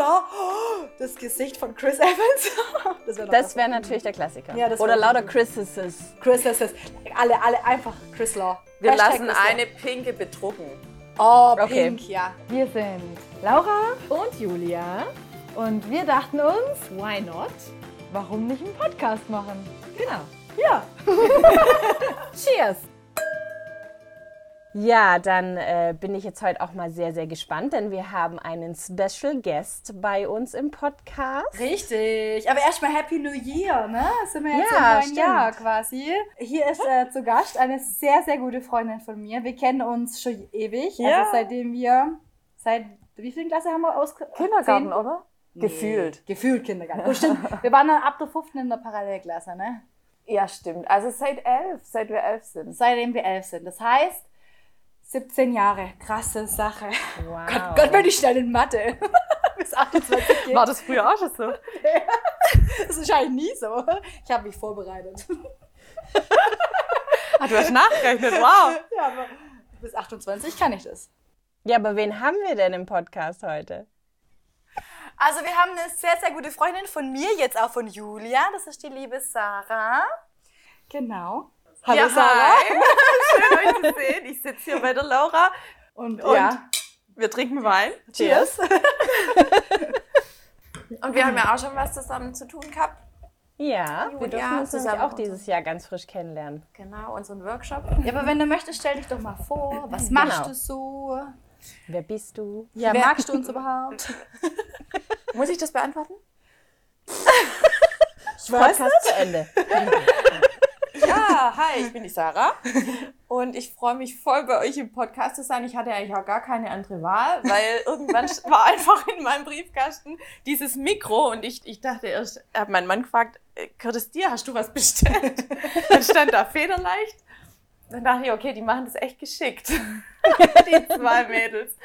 Oh, das Gesicht von Chris Evans. das wäre wär natürlich der Klassiker. Ja, Oder lauter Chrises. Chris ist es. Alle, alle einfach Chris Law. Wir Hashtag lassen Chris Law. eine pinke bedrucken. Oh, Okay. pink, ja. Wir sind Laura und Julia und wir dachten uns, why not? Warum nicht einen Podcast machen? Genau. Ja. Cheers! Ja, dann äh, bin ich jetzt heute auch mal sehr, sehr gespannt, denn wir haben einen Special Guest bei uns im Podcast. Richtig. Aber erstmal Happy New Year, ne? Sind wir jetzt Ja, im neuen. Jahr quasi. Hier ist äh, zu Gast eine sehr, sehr gute Freundin von mir. Wir kennen uns schon ewig. Ja. Also seitdem wir, seit wie vielen Klasse haben wir aus? Kindergarten, Zehn? oder? Nee, Gefühlt. Gefühlt Kindergarten. Oh, stimmt. Wir waren dann ab der 5. in der Parallelklasse, ne? Ja, stimmt. Also seit elf, seit wir elf sind. Seitdem wir elf sind. Das heißt, 17 Jahre. Krasse Sache. Wow. Gott, Gott, bin ich schnell in Mathe. Bis 28 geht. War das früher auch schon so? Das ist wahrscheinlich nie so. Ich habe mich vorbereitet. Ah, du hast nachgerechnet, wow. Ja, aber bis 28 kann ich das. Ja, aber wen haben wir denn im Podcast heute? Also wir haben eine sehr, sehr gute Freundin von mir, jetzt auch von Julia. Das ist die liebe Sarah. Genau. Hallo ja, Sarah. Hi. Schön euch zu sehen. Ich sitze hier bei der Laura Und, und ja, wir trinken Wein. cheers. Und wir haben ja auch schon was zusammen zu tun gehabt. Ja, wir Julia, dürfen uns zusammen auch dieses Jahr ganz frisch kennenlernen. Genau, unseren Workshop. Ja, aber wenn du möchtest, stell dich doch mal vor. Was machst Genau. du so? Wer bist du? Ja, Wer- magst du uns überhaupt? Muss ich das beantworten? Ich weiß Podcast zu Ende. Ja, hi, ich bin die Sarah und ich freue mich voll bei euch im Podcast zu sein. Ich hatte eigentlich auch gar keine andere Wahl, weil irgendwann war einfach in meinem Briefkasten dieses Mikro und ich, ich dachte erst, habe meinen Mann gefragt, äh, gehört es dir, hast du was bestellt? Dann stand da Federleicht. Dann dachte ich, okay, die machen das echt geschickt. die zwei Mädels.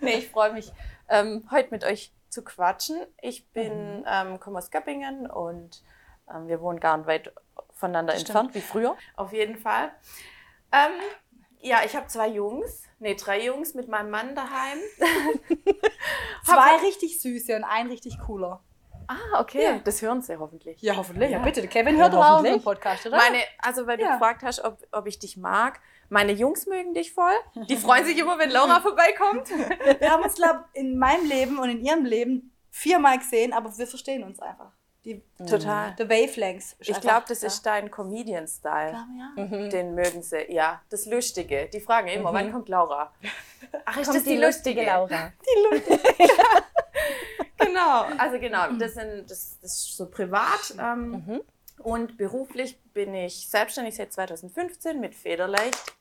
Nee, ich freue mich, ähm, heute mit euch zu quatschen. Ich bin, ähm, komme aus Göppingen und ähm, wir wohnen gar nicht weit voneinander entfernt, wie früher. Auf jeden Fall. Ähm, ja, ich habe zwei Jungs, nee, drei Jungs mit meinem Mann daheim. Zwei richtig süße und ein richtig cooler. Ah, okay. Ja. Das hören sie hoffentlich. Ja, hoffentlich. Ja, bitte. Kevin hört Ja, doch auch unseren Podcast, oder? Meine, also weil du Ja. gefragt hast, ob, ob ich dich mag. Meine Jungs mögen dich voll. Die freuen sich immer, wenn Laura vorbeikommt. Wir haben uns, glaube in meinem Leben und in ihrem Leben viermal gesehen, aber wir verstehen uns einfach. Die, Total. the Wavelengths. Ich einfach glaube, das da. ist dein Comedian-Style. Ja, ja. Den mögen sie. Ja, das Lustige. Die fragen immer, wann kommt Laura? Ach, ist Kommt das die, lustige? Laura. Genau, also genau, das, sind, das, das ist so privat. Ähm, Und beruflich bin ich selbstständig seit 2015 mit Federleicht.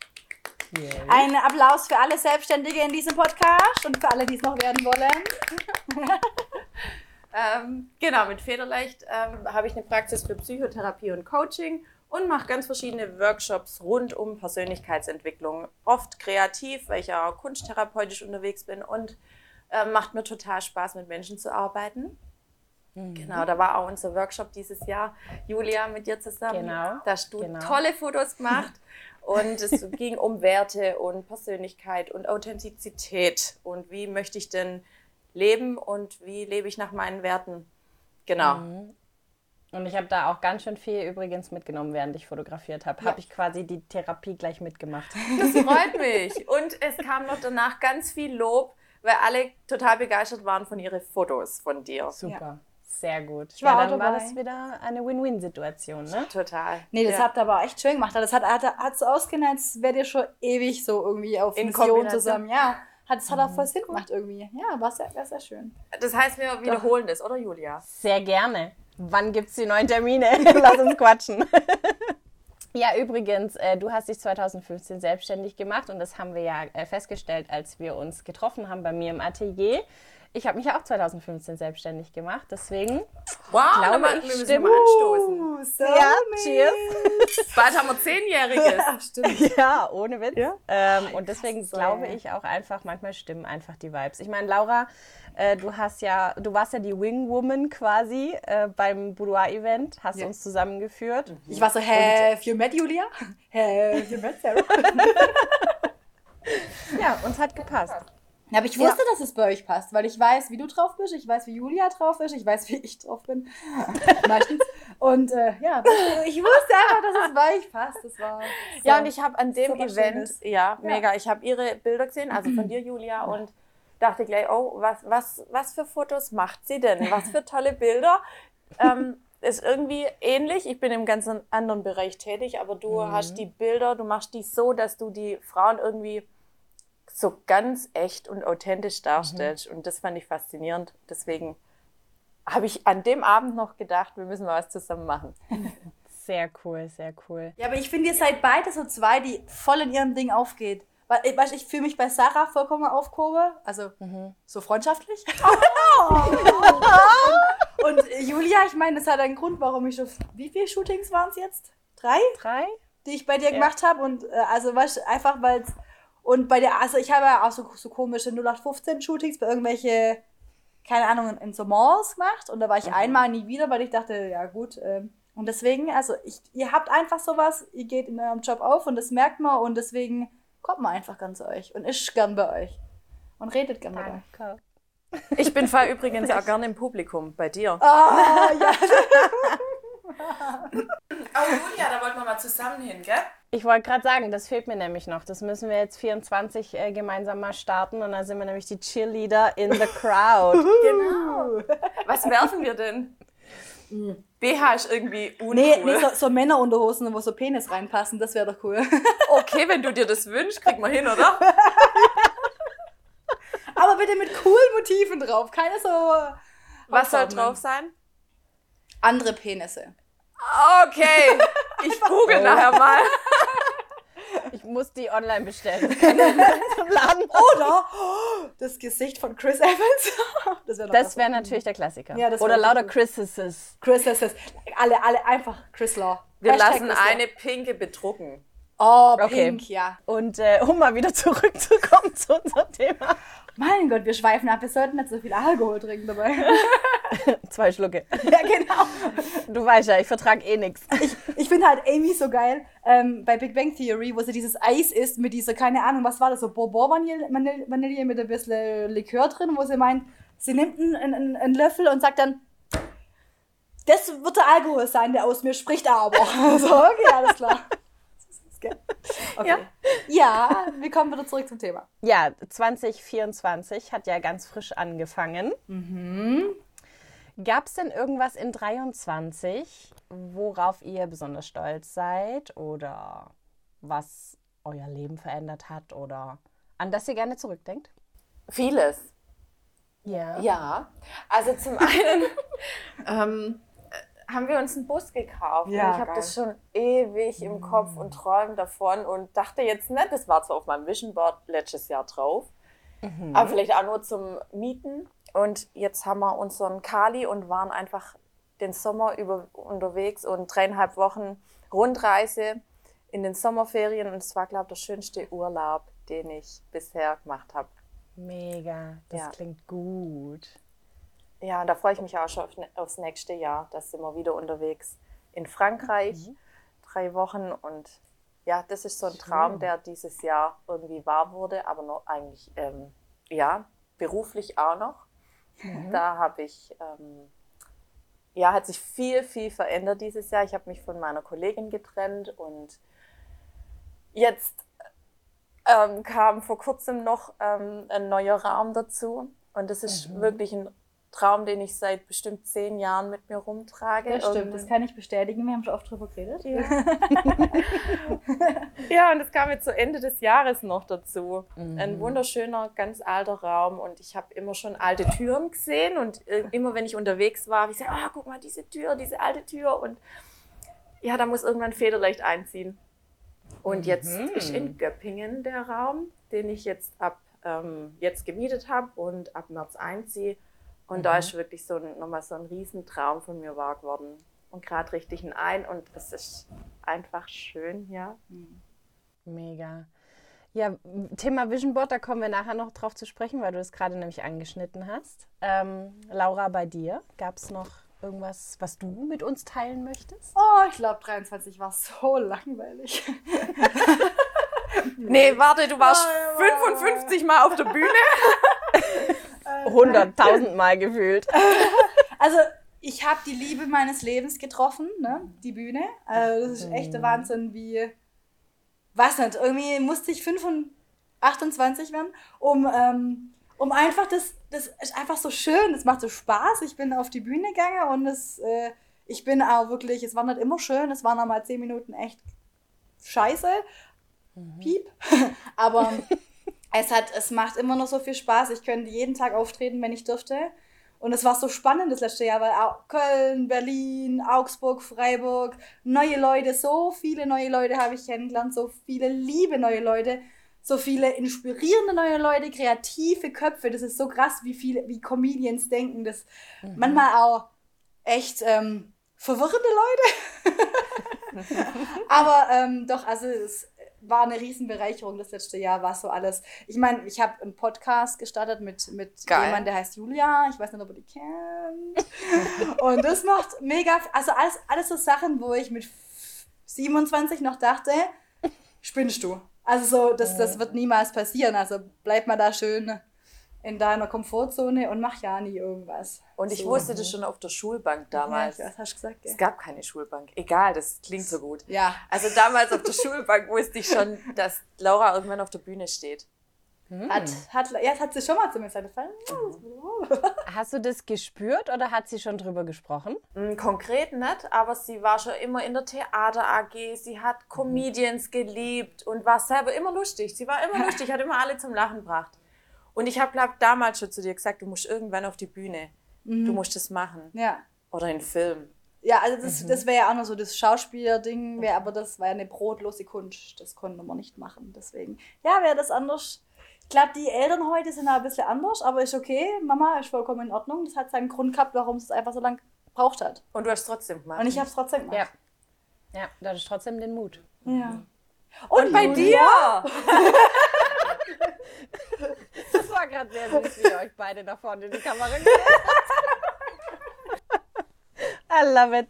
Ein Applaus für alle Selbstständige in diesem Podcast und für alle, die es noch werden wollen. Ähm, genau, mit Federleicht ähm, habe ich eine Praxis für Psychotherapie und Coaching und mache ganz verschiedene Workshops rund um Persönlichkeitsentwicklung. Oft kreativ, weil ich ja auch kunsttherapeutisch unterwegs bin und äh, macht mir total Spaß, mit Menschen zu arbeiten. Genau, da war auch unser Workshop dieses Jahr, Julia, mit dir zusammen. Genau, Da hast du genau. tolle Fotos gemacht. Und es ging um Werte und Persönlichkeit und Authentizität. Und wie möchte ich denn leben und wie lebe ich nach meinen Werten? Genau. Und ich habe da auch ganz schön viel übrigens mitgenommen, während ich fotografiert habe. Habe ich quasi die Therapie gleich mitgemacht. Das freut mich. Und es kam noch danach ganz viel Lob, weil alle total begeistert waren von ihren Fotos von dir. Super. Sehr gut. war ja, dann war das wieder eine Win-Win-Situation, ne? Total. Nee, das Ja. habt ihr aber echt schön gemacht. Das hat, hat, hat so ausgesehen, als wärt ihr schon ewig so irgendwie auf In Mission zusammen. Ja, hat, das hat auch voll Sinn gemacht irgendwie. Ja, war sehr, war sehr schön. Das heißt, wir wiederholen das, oder Julia? Sehr gerne. Wann gibt's die neuen Termine? Lass uns quatschen. ja, übrigens, äh, du hast dich 2015 selbstständig gemacht und das haben wir ja äh, festgestellt, als wir uns getroffen haben bei mir im Atelier. Ich habe mich ja auch 2015 selbstständig gemacht, deswegen Wow, Glaube nochmal- ich, wir müssen stimmt. mal anstoßen. Uh, so Ja, cheers. Bald haben wir Zehnjähriges. Stimmt. Ja, ohne Witz. Ja? Ähm, und deswegen so. glaube ich auch einfach, manchmal stimmen einfach die Vibes. Ich meine, Laura, äh, du hast ja, du warst ja die Wing Woman quasi äh, beim Boudoir-Event, hast Ja. uns zusammengeführt. Ich war so, have you met Julia? Have you met Sarah? Ja, uns hat gepasst. Ja, aber ich wusste, dass es bei euch passt, weil ich weiß, wie du drauf bist, ich weiß, wie Julia drauf ist, ich weiß, wie ich drauf bin. Meistens. Und äh, ja, ich wusste einfach, dass es bei euch passt. Das war Ja, so. und ich habe an dem Event, schönes. ja, mega, ich habe ihre Bilder gesehen, also von dir, Julia, und dachte gleich, oh, was, was, was für Fotos macht sie denn? Was für tolle Bilder. ähm, ist irgendwie ähnlich. Ich bin im ganz anderen Bereich tätig, aber du hast die Bilder, du machst die so, dass du die Frauen irgendwie so ganz echt und authentisch darstellst. Und das fand ich faszinierend. Deswegen habe ich an dem Abend noch gedacht, wir müssen mal was zusammen machen. Sehr cool, sehr cool. Ja, aber ich finde, ihr seid beide so zwei, die voll in ihrem Ding aufgeht. Weil, ich, weißt, ich fühle mich bei Sarah vollkommen aufgehoben. Also so freundschaftlich. und, und Julia, ich meine, das hat einen Grund, warum ich schon. Wie viele Shootings waren es jetzt? Drei? Drei? die ich bei dir gemacht habe und äh, also weißt, einfach weil es und bei der also ich habe ja auch so, so komische 0815 Shootings bei irgendwelche keine Ahnung in, so Malls gemacht und da war ich einmal nie wieder, weil ich dachte ja gut ähm, und deswegen also ich ihr habt einfach sowas, ihr geht in eurem Job auf und das merkt man und deswegen kommt man einfach gern zu euch und ist gern bei euch und redet gern mit euch. Danke. Ich bin fall übrigens auch gerne im Publikum bei dir. Ah, ja. Aber Julia, da wollten wir mal zusammen hin, gell? Ich wollte gerade sagen, das fehlt mir nämlich noch. Das müssen wir jetzt 24 äh, gemeinsam mal starten und dann sind wir nämlich die Cheerleader in the crowd. Genau. Was werfen wir denn? BH ist irgendwie uncool. Nee, nee so, so Männerunterhosen, wo so Penis reinpassen, das wäre doch cool. Okay, wenn du dir das wünschst, krieg mal hin, oder? Aber bitte mit coolen Motiven drauf, keine so Was soll drauf sein? Andere Penisse. Okay, ich google nachher mal. Ich muss die online bestellen. Zum Laden. Oder oh, das Gesicht von Chris Evans. Das wäre wäre natürlich der Klassiker. Ja, das Oder wär lauter. Chris's. Chris das ist alle, alle einfach Chris Law. Wir Hashtag lassen Chris Law. eine pinke bedrucken. Oh, Okay. pink, ja. Und äh, um mal wieder zurückzukommen zu unserem Thema. Mein Gott, wir schweifen ab. Wir sollten nicht so viel Alkohol trinken dabei. Zwei Schlucke. ja, genau. Du weißt ja, ich vertrag eh nichts. Ich finde halt Amy so geil ähm, bei Big Bang Theory, wo sie dieses Eis isst mit dieser, keine Ahnung, was war das, so Bourbon-Vanille Vanille, Vanille mit ein bisschen Likör drin, wo sie meint, sie nimmt einen, einen, einen Löffel und sagt dann, das wird der Alkohol sein, der aus mir spricht, aber. so, okay, alles klar. Okay. Ja. ja, wir kommen wieder zurück zum Thema. Ja, 2024 hat ja ganz frisch angefangen. Gab es denn irgendwas in 23, worauf ihr besonders stolz seid oder was euer Leben verändert hat oder an das ihr gerne zurückdenkt? Vieles. Ja. Ja, also zum einen ähm, äh, haben wir uns einen Bus gekauft. Ja, und ich habe das schon ewig im Kopf und träume davon und dachte jetzt nicht, das war zwar auf meinem Vision Board letztes Jahr drauf, aber vielleicht auch nur zum Mieten. Und jetzt haben wir unseren Kali und waren einfach den Sommer über unterwegs und dreieinhalb Wochen Rundreise in den Sommerferien. Und es war, glaube ich, der schönste Urlaub, den ich bisher gemacht habe. Mega, das Ja. klingt gut. Ja, und da freue ich mich auch schon auf, ne- aufs nächste Jahr. Da sind wir wieder unterwegs in Frankreich. Drei Wochen und ja, das ist so ein Traum, der dieses Jahr irgendwie wahr wurde, aber noch eigentlich, ähm, ja, beruflich auch noch. Da habe ich, ähm, ja, hat sich viel, viel verändert dieses Jahr. Ich habe mich von meiner Kollegin getrennt und jetzt ähm, kam vor kurzem noch ähm, ein neuer Raum dazu. Und das ist wirklich ein Traum, den ich seit bestimmt zehn Jahren mit mir rumtrage. Das stimmt, das kann ich bestätigen. Wir haben schon oft drüber geredet. Ja, und es kam jetzt zu Ende des Jahres noch dazu. Ein wunderschöner, ganz alter Raum und ich habe immer schon alte Türen gesehen und äh, immer wenn ich unterwegs war, habe ich gesagt, ah, guck mal, diese Tür, diese alte Tür und ja, da muss irgendwann Federleicht einziehen. Und jetzt ist in Göppingen der Raum, den ich jetzt ab ähm, jetzt gemietet habe und ab März einziehe. Und da ist wirklich so ein, nochmal so ein Riesentraum von mir wahr geworden. Und gerade richtig ein ein und es ist einfach schön, ja. Mega. Ja, Thema Vision Board, da kommen wir nachher noch drauf zu sprechen, weil du es gerade nämlich angeschnitten hast. Ähm, Laura, bei dir gab es noch irgendwas, was du mit uns teilen möchtest? Oh, ich glaube, 23 war so langweilig. Nee, warte, du warst 55 Mal auf der Bühne. 100.000 Mal gefühlt. Also, ich habe die Liebe meines Lebens getroffen, ne? Die Bühne. Also, das ist echt der Wahnsinn, wie. Was nicht, irgendwie musste ich 25 werden, um, ähm, um einfach das. Das ist einfach so schön, es macht so Spaß. Ich bin auf die Bühne gegangen und es, äh, ich bin auch wirklich, es war nicht immer schön, es waren auch mal 10 Minuten echt scheiße. Piep. Aber es hat, es macht immer noch so viel Spaß. Ich könnte jeden Tag auftreten, wenn ich dürfte. Und es war so spannend das letzte Jahr, weil auch Köln, Berlin, Augsburg, Freiburg, neue Leute, so viele neue Leute habe ich kennengelernt, so viele liebe neue Leute, so viele inspirierende neue Leute, kreative Köpfe. Das ist so krass, wie viele, wie Comedians denken. Das manchmal auch echt ähm, verwirrende Leute. Aber ähm, doch, also es war eine Riesenbereicherung das letzte Jahr, war so alles. Ich meine, ich habe einen Podcast gestartet mit, mit Geil. jemandem, der heißt Julia. Ich weiß nicht, ob ihr die kennt. Und das macht mega, also alles, alles so Sachen, wo ich mit 27 noch dachte, spinnst du. Also so, das, das wird niemals passieren. Also bleib mal da schön in deiner Komfortzone und mach ja nie irgendwas. Und ich so. wusste das schon auf der Schulbank damals. Ja, was hast du gesagt? Es Gell? gab keine Schulbank. Egal, das klingt so gut. Ja. Also damals auf der Schulbank wusste ich schon, dass Laura irgendwann auf der Bühne steht. Hat, hat, ja, das hat sie schon mal zu mir gesagt. Hast du das gespürt oder hat sie schon drüber gesprochen? Mm, Konkret nicht, aber sie war schon immer in der Theater AG, sie hat Comedians geliebt und war selber immer lustig. Sie war immer lustig, hat immer alle zum Lachen gebracht. Und ich habe, glaube damals schon zu dir gesagt, du musst irgendwann auf die Bühne. Du musst das machen. Ja. Oder in Film. Ja, also das, das wäre ja auch noch so das Schauspieler-Ding, wär, aber das war ja eine brotlose Kunst. Das konnte man nicht machen. Deswegen, ja, wäre das anders. Ich glaube, die Eltern heute sind da ein bisschen anders, aber ist okay. Mama ist vollkommen in Ordnung. Das hat seinen Grund gehabt, warum es einfach so lange gebraucht hat. Und du hast es trotzdem gemacht. Und ich habe es trotzdem gemacht. Ja. Ja, da ist trotzdem den Mut. Ja. Und bei dir? War gerade sehr süß, wie ihr euch beide da vorne in die Kamera I love it.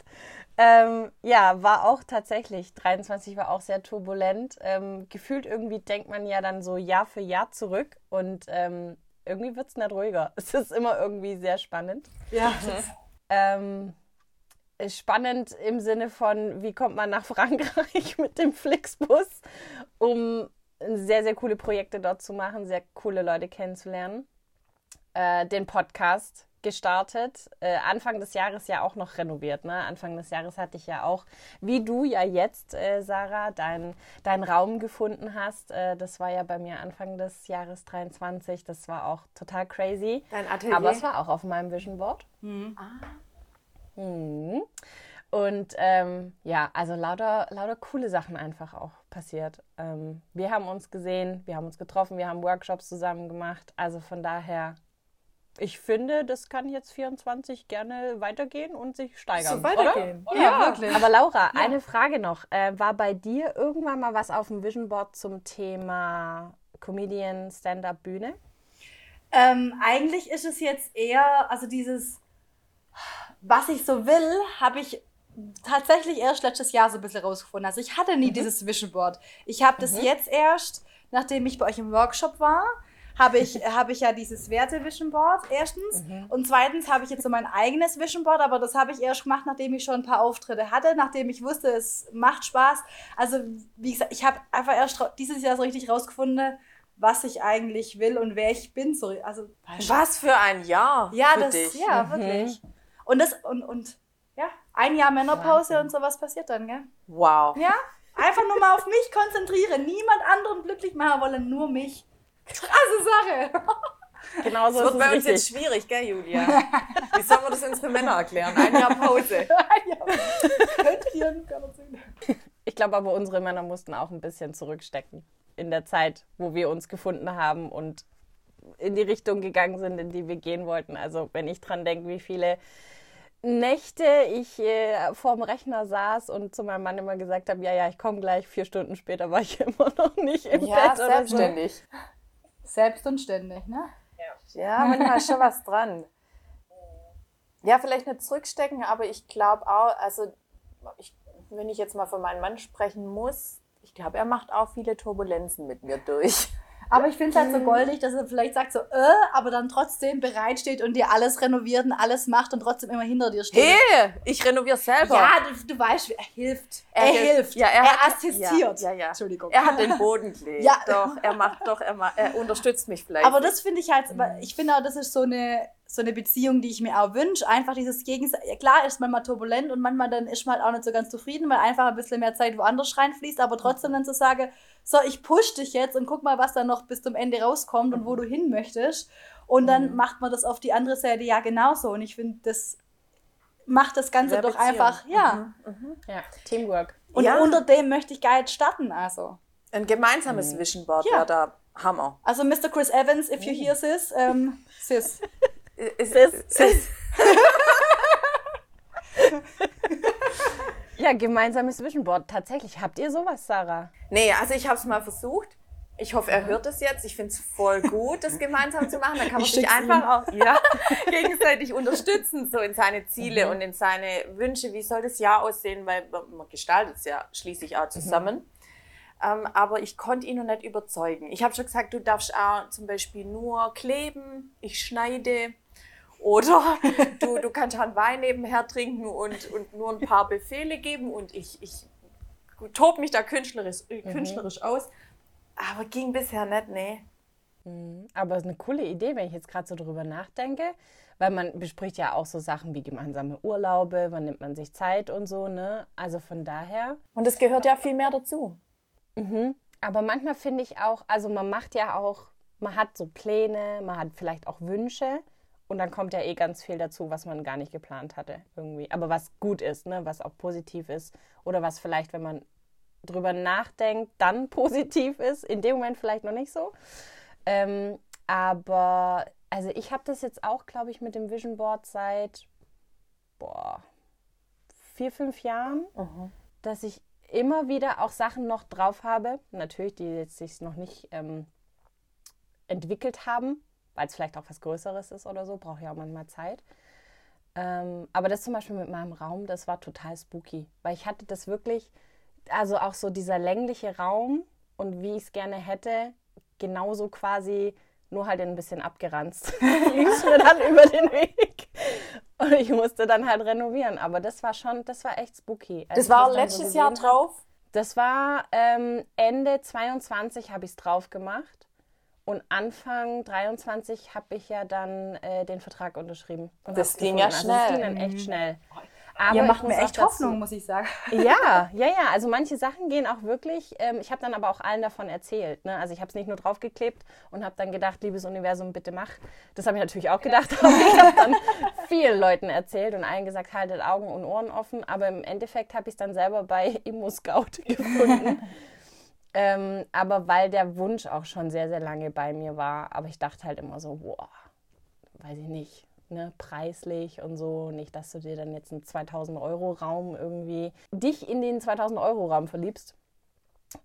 Ähm, ja, war auch tatsächlich, 23 war auch sehr turbulent. Ähm, gefühlt irgendwie denkt man ja dann so Jahr für Jahr zurück und ähm, irgendwie wird es nicht ruhiger. Es ist immer irgendwie sehr spannend. Ja. Ähm, ist spannend im Sinne von, wie kommt man nach Frankreich mit dem Flixbus, um sehr, sehr coole Projekte dort zu machen, sehr coole Leute kennenzulernen. Äh, den Podcast gestartet, äh, Anfang des Jahres ja auch noch renoviert. Ne? Anfang des Jahres hatte ich ja auch, wie du ja jetzt, äh, Sarah, deinen dein Raum gefunden hast. Äh, das war ja bei mir Anfang des Jahres 23. Das war auch total crazy. Dein Atelier? Aber es war auch auf meinem Vision Board. Mhm. Und ähm, ja, also lauter, lauter coole Sachen einfach auch passiert. Ähm, wir haben uns gesehen, wir haben uns getroffen, wir haben Workshops zusammen gemacht. Also von daher, ich finde, das kann jetzt 24 gerne weitergehen und sich steigern. So weitergehen. Oder? Ja, wirklich. Aber Laura, eine Frage noch. Äh, war bei dir irgendwann mal was auf dem Vision Board zum Thema Comedian, Stand-up, Bühne? Ähm, eigentlich ist es jetzt eher, also dieses, was ich so will, habe ich tatsächlich erst letztes Jahr so ein bisschen rausgefunden. Also ich hatte nie dieses Vision Board. Ich habe das jetzt erst, nachdem ich bei euch im Workshop war, habe ich, habe ich ja dieses Werte-Vision Board erstens. Und zweitens habe ich jetzt so mein eigenes Vision Board, aber das habe ich erst gemacht, nachdem ich schon ein paar Auftritte hatte, nachdem ich wusste, es macht Spaß. Also, wie gesagt, ich habe einfach erst dieses Jahr so richtig rausgefunden, was ich eigentlich will und wer ich bin. So, also, Was für ein Jahr ja, für das, dich. ja, wirklich. Und das, und, und, ein Jahr Männerpause und sowas passiert dann, gell? Wow. Ja, einfach nur mal auf mich konzentrieren, niemand anderen glücklich machen wollen, nur mich. Krasse Sache. Genau so Das ist wird bei uns richtig. jetzt schwierig, gell, Julia? Wie sollen wir das unseren Männern erklären? Ein Jahr Pause. Ich glaube aber, unsere Männer mussten auch ein bisschen zurückstecken in der Zeit, wo wir uns gefunden haben und in die Richtung gegangen sind, in die wir gehen wollten. Also wenn ich dran denke, wie viele Nächte ich äh, vorm Rechner saß und zu meinem Mann immer gesagt habe, ja, ja, ich komme gleich. Vier Stunden später war ich immer noch nicht im Ja, Bett oder so. selbstständig. Selbst und ständig, ne? Ja, manchmal ist schon was dran. Ja, vielleicht nicht zurückstecken, aber ich glaube auch, also ich, wenn ich jetzt mal für meinen Mann sprechen muss, ich glaube, er macht auch viele Turbulenzen mit mir durch. Aber ich finde es halt so goldig, dass er vielleicht sagt so, äh, aber dann trotzdem bereitsteht und dir alles renoviert und alles macht und trotzdem immer hinter dir steht. Hey, ich renoviere selber. Ja, du, du weißt, er hilft. Er Er, hilft. hilft. Ja, er er hat- assistiert. ja, ja, ja. Entschuldigung. Er hat den Boden gelegt. Ja. Doch, er macht doch, er, ma er unterstützt mich vielleicht. Aber das finde ich halt, ich finde auch, das ist so eine, so eine Beziehung, die ich mir auch wünsche. Einfach dieses Gegenseitige. Ja, klar ist man mal turbulent und manchmal dann ist man halt auch nicht so ganz zufrieden, weil einfach ein bisschen mehr Zeit woanders reinfließt, aber trotzdem dann zu sagen, so, ich push dich jetzt und guck mal, was da noch bis zum Ende rauskommt und wo du hin möchtest. Und dann macht man das auf die andere Seite ja genauso. Und ich finde, das macht das Ganze doch einfach, ja. Ja, Teamwork. Und Ja. unter dem möchte ich gar nicht starten, also. Ein gemeinsames Vision Board Ja. da Hammer. Also Mr. Chris Evans, if you hear this, ähm, sis. Ist, Sis. Sis. Ja, gemeinsames Vision Board. Tatsächlich. Habt ihr sowas, Sarah? Nee, also ich habe es mal versucht. Ich hoffe, er hört es jetzt. Ich finde es voll gut, das gemeinsam zu machen. Dann kann man Ich sich einfach auch ja, gegenseitig unterstützen, so in seine Ziele und in seine Wünsche. Wie soll das Jahr aussehen? Weil man gestaltet es ja schließlich auch zusammen. Ähm, aber ich konnte ihn noch nicht überzeugen. Ich habe schon gesagt, du darfst auch zum Beispiel nur kleben, ich schneide. Oder du, du kannst einen Wein nebenher trinken und, und nur ein paar Befehle geben und ich, ich tob mich da künstlerisch, äh, künstlerisch aus. Aber ging bisher nicht, nee. Aber es ist eine coole Idee, wenn ich jetzt gerade so drüber nachdenke, weil man bespricht ja auch so Sachen wie gemeinsame Urlaube, wann nimmt man sich Zeit und so, ne? Also von daher. Und es gehört ja viel mehr dazu. Aber manchmal finde ich auch, also man macht ja auch, man hat so Pläne, man hat vielleicht auch Wünsche und dann kommt ja eh ganz viel dazu, was man gar nicht geplant hatte irgendwie. Aber was gut ist, ne? Was auch positiv ist oder was vielleicht, wenn man drüber nachdenkt, dann positiv ist. In dem Moment vielleicht noch nicht so. Ähm, aber also ich habe das jetzt auch, glaube ich, mit dem Vision Board seit boah, vier, fünf Jahren, dass ich immer wieder auch Sachen noch drauf habe, natürlich, die jetzt sich noch nicht ähm, entwickelt haben, weil es vielleicht auch was Größeres ist oder so, brauche ich auch manchmal Zeit. Ähm, aber das zum Beispiel mit meinem Raum, das war total spooky, weil ich hatte das wirklich, also auch so dieser längliche Raum und wie ich es gerne hätte, genauso quasi, nur halt ein bisschen abgeranzt. Ging es mir dann über den Weg. Und ich musste dann halt renovieren. Aber das war schon, das war echt spooky. Als Das war dann so letztes gesehen Jahr hab. drauf. Das war ähm, Ende 22 habe ich es drauf gemacht. Und Anfang 23 habe ich ja dann äh, den Vertrag unterschrieben. und Das ging ja gefunden. Also das schnell. ging dann echt schnell. Aber Ihr macht mir echt dazu- Hoffnung, muss ich sagen. ja, ja, ja. Also manche Sachen gehen auch wirklich. Ähm, ich habe dann aber auch allen davon erzählt. Ne? Also ich habe es nicht nur draufgeklebt und habe dann gedacht, liebes Universum, bitte mach. Das habe ich natürlich auch gedacht. Aber ich habe dann vielen Leuten erzählt und allen gesagt, haltet Augen und Ohren offen. Aber im Endeffekt habe ich es dann selber bei Immo Scout gefunden. Ähm, aber weil der Wunsch auch schon sehr, sehr lange bei mir war. Aber ich dachte halt immer so, boah, weiß ich nicht, ne, preislich und so. Nicht, dass du dir dann jetzt einen 2000 Euro Raum irgendwie, dich in den 2000 Euro Raum verliebst.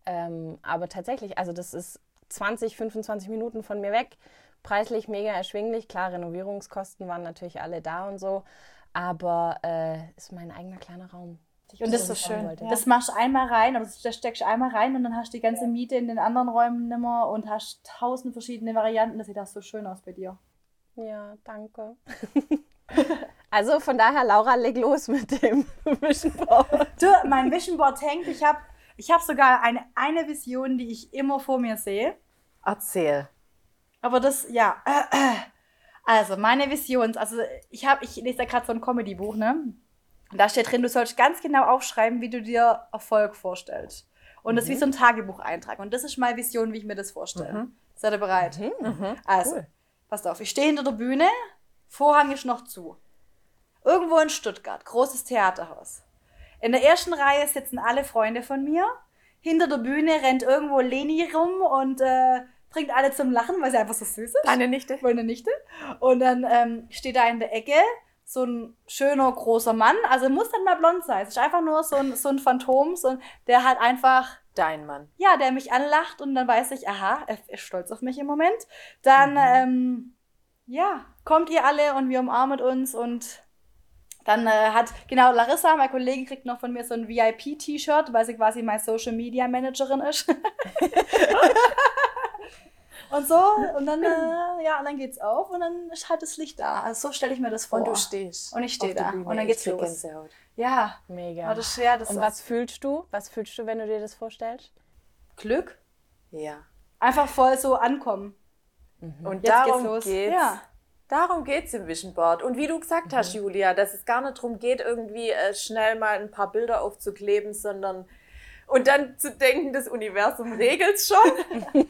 Ähm, aber tatsächlich, also das ist 20, 25 Minuten von mir weg. Preislich mega erschwinglich. Klar, Renovierungskosten waren natürlich alle da und so. Aber äh, ist mein eigener kleiner Raum. Und das ist so schön. wollte. Das machst du einmal rein, aber das steckst du einmal rein und dann hast du die ganze Miete in den anderen Räumen nimmer und hast tausend verschiedene Varianten. Das sieht auch so schön aus bei dir. Ja, danke. also von daher, Laura, leg los mit dem Vision Board. Du, mein Vision Board hängt. Ich habe ich hab sogar eine, eine Vision, die ich immer vor mir sehe. Erzähl. Aber das, ja. Also, meine Vision, also ich habe, ich lese da gerade so ein Comedy-Buch, ne? Und da steht drin, du sollst ganz genau aufschreiben, wie du dir Erfolg vorstellst. Und das ist wie so ein Tagebucheintrag. Und das ist meine Vision, wie ich mir das vorstelle. Seid ihr bereit? Also, passt auf, ich stehe hinter der Bühne, Vorhang ist noch zu. Irgendwo in Stuttgart, großes Theaterhaus. In der ersten Reihe sitzen alle Freunde von mir. Hinter der Bühne rennt irgendwo Leni rum und äh, bringt alle zum Lachen, weil sie einfach so süß ist. Deine Nichte? Meine Nichte. Und dann ähm, steht da in der Ecke so ein schöner, großer Mann. Also muss dann mal blond sein. Es ist einfach nur so ein, so ein Phantom, so ein, der halt einfach Dein Mann. ja, der mich anlacht und dann weiß ich, aha, er ist stolz auf mich im Moment. Dann, ähm, ja, kommt ihr alle und wir umarmen uns und Dann äh, hat, genau, Larissa, meine Kollegin, kriegt noch von mir so ein VIP-T-Shirt, weil sie quasi meine Social Media Managerin ist. und so, und dann, äh, ja, und dann geht's auf und dann ist halt das Licht da. Also so stelle ich mir das vor. Und du stehst. Und ich stehe da. Bühne. Und dann Ich geht's los. Gänsehaut. Ja. Mega. Das, ja, das Und ist was fühlst du? Was fühlst du, wenn du dir das vorstellst? Glück. Ja. Einfach voll so ankommen. Und Jetzt darum geht's los. geht's. Ja. Darum geht's im Vision Board. Und wie du gesagt hast, Julia, dass es gar nicht darum geht, irgendwie äh, schnell mal ein paar Bilder aufzukleben, sondern und dann zu denken, das Universum regelt's schon.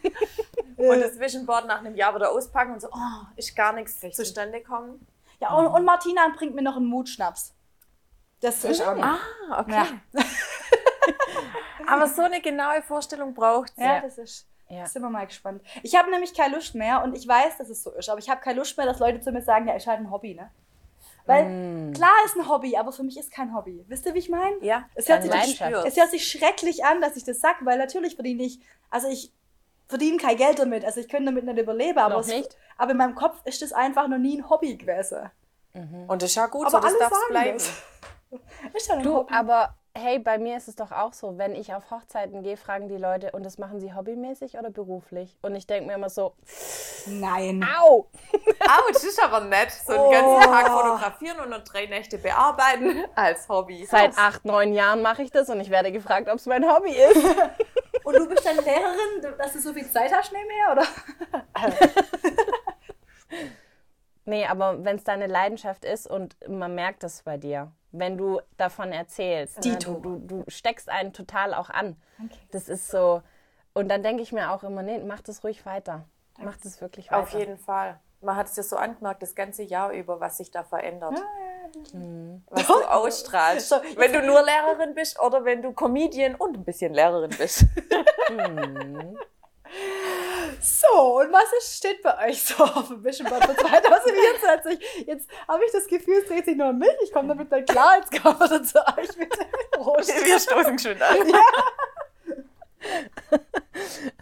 und das Vision Board nach einem Jahr wieder auspacken und so, oh, ist gar nichts zustande kommen. Ja, und, und Martina bringt mir noch einen Mutschnaps. Das ist auch. Ah, okay. Ja. Aber so eine genaue Vorstellung braucht Ja, Ja. das ist. Ja. Sind wir mal gespannt. Ich habe nämlich keine Lust mehr und ich weiß, dass es so ist, aber ich habe keine Lust mehr, dass Leute zu mir sagen, ja, ist halt ein Hobby, ne? Weil klar ist ein Hobby, aber für mich ist kein Hobby. Wisst ihr, wie ich meine? Ja, Es hört, sich, es hört sich schrecklich an, dass ich das sage, weil natürlich verdiene ich, also ich verdiene kein Geld damit, also ich könnte damit nicht überleben, aber, Noch es, nicht? aber in meinem Kopf ist das einfach noch nie ein Hobby gewesen. Und das ist ja gut, Aber so, das darf sagen bleiben. das. Ist ja ein Du, Hobby. aber hey, bei mir ist es doch auch so, wenn ich auf Hochzeiten gehe, fragen die Leute, und das machen sie hobbymäßig oder beruflich? Und ich denke mir immer so, Nein. au! Autsch, das ist aber nett. So einen ganzen Tag fotografieren und noch drei Nächte bearbeiten als Hobby. Seit acht, neun Jahren mache ich das und ich werde gefragt, ob es mein Hobby ist. Und du bist dann Lehrerin, dass du so viel Zeit hast nebenher, oder? Nee, aber wenn es deine Leidenschaft ist und man merkt das bei dir, wenn du davon erzählst, Dito. du, du, du steckst einen total auch an. Das ist so. Und dann denke ich mir auch immer, nee, mach das ruhig weiter. Mach das wirklich weiter. Auf jeden Fall. Man hat es ja so angemerkt, das ganze Jahr über, was sich da verändert. Was du ausstrahlst. Wenn du nur Lehrerin bist oder wenn du Comedian und ein bisschen Lehrerin bist. So, und was ist, steht bei euch so auf dem Vision Board für 2024? Jetzt habe ich das Gefühl, es dreht sich nur um mich. Ich komme damit nicht klar. Jetzt kommen wir dann zu euch mit dem Prost. Wir stoßen schon an.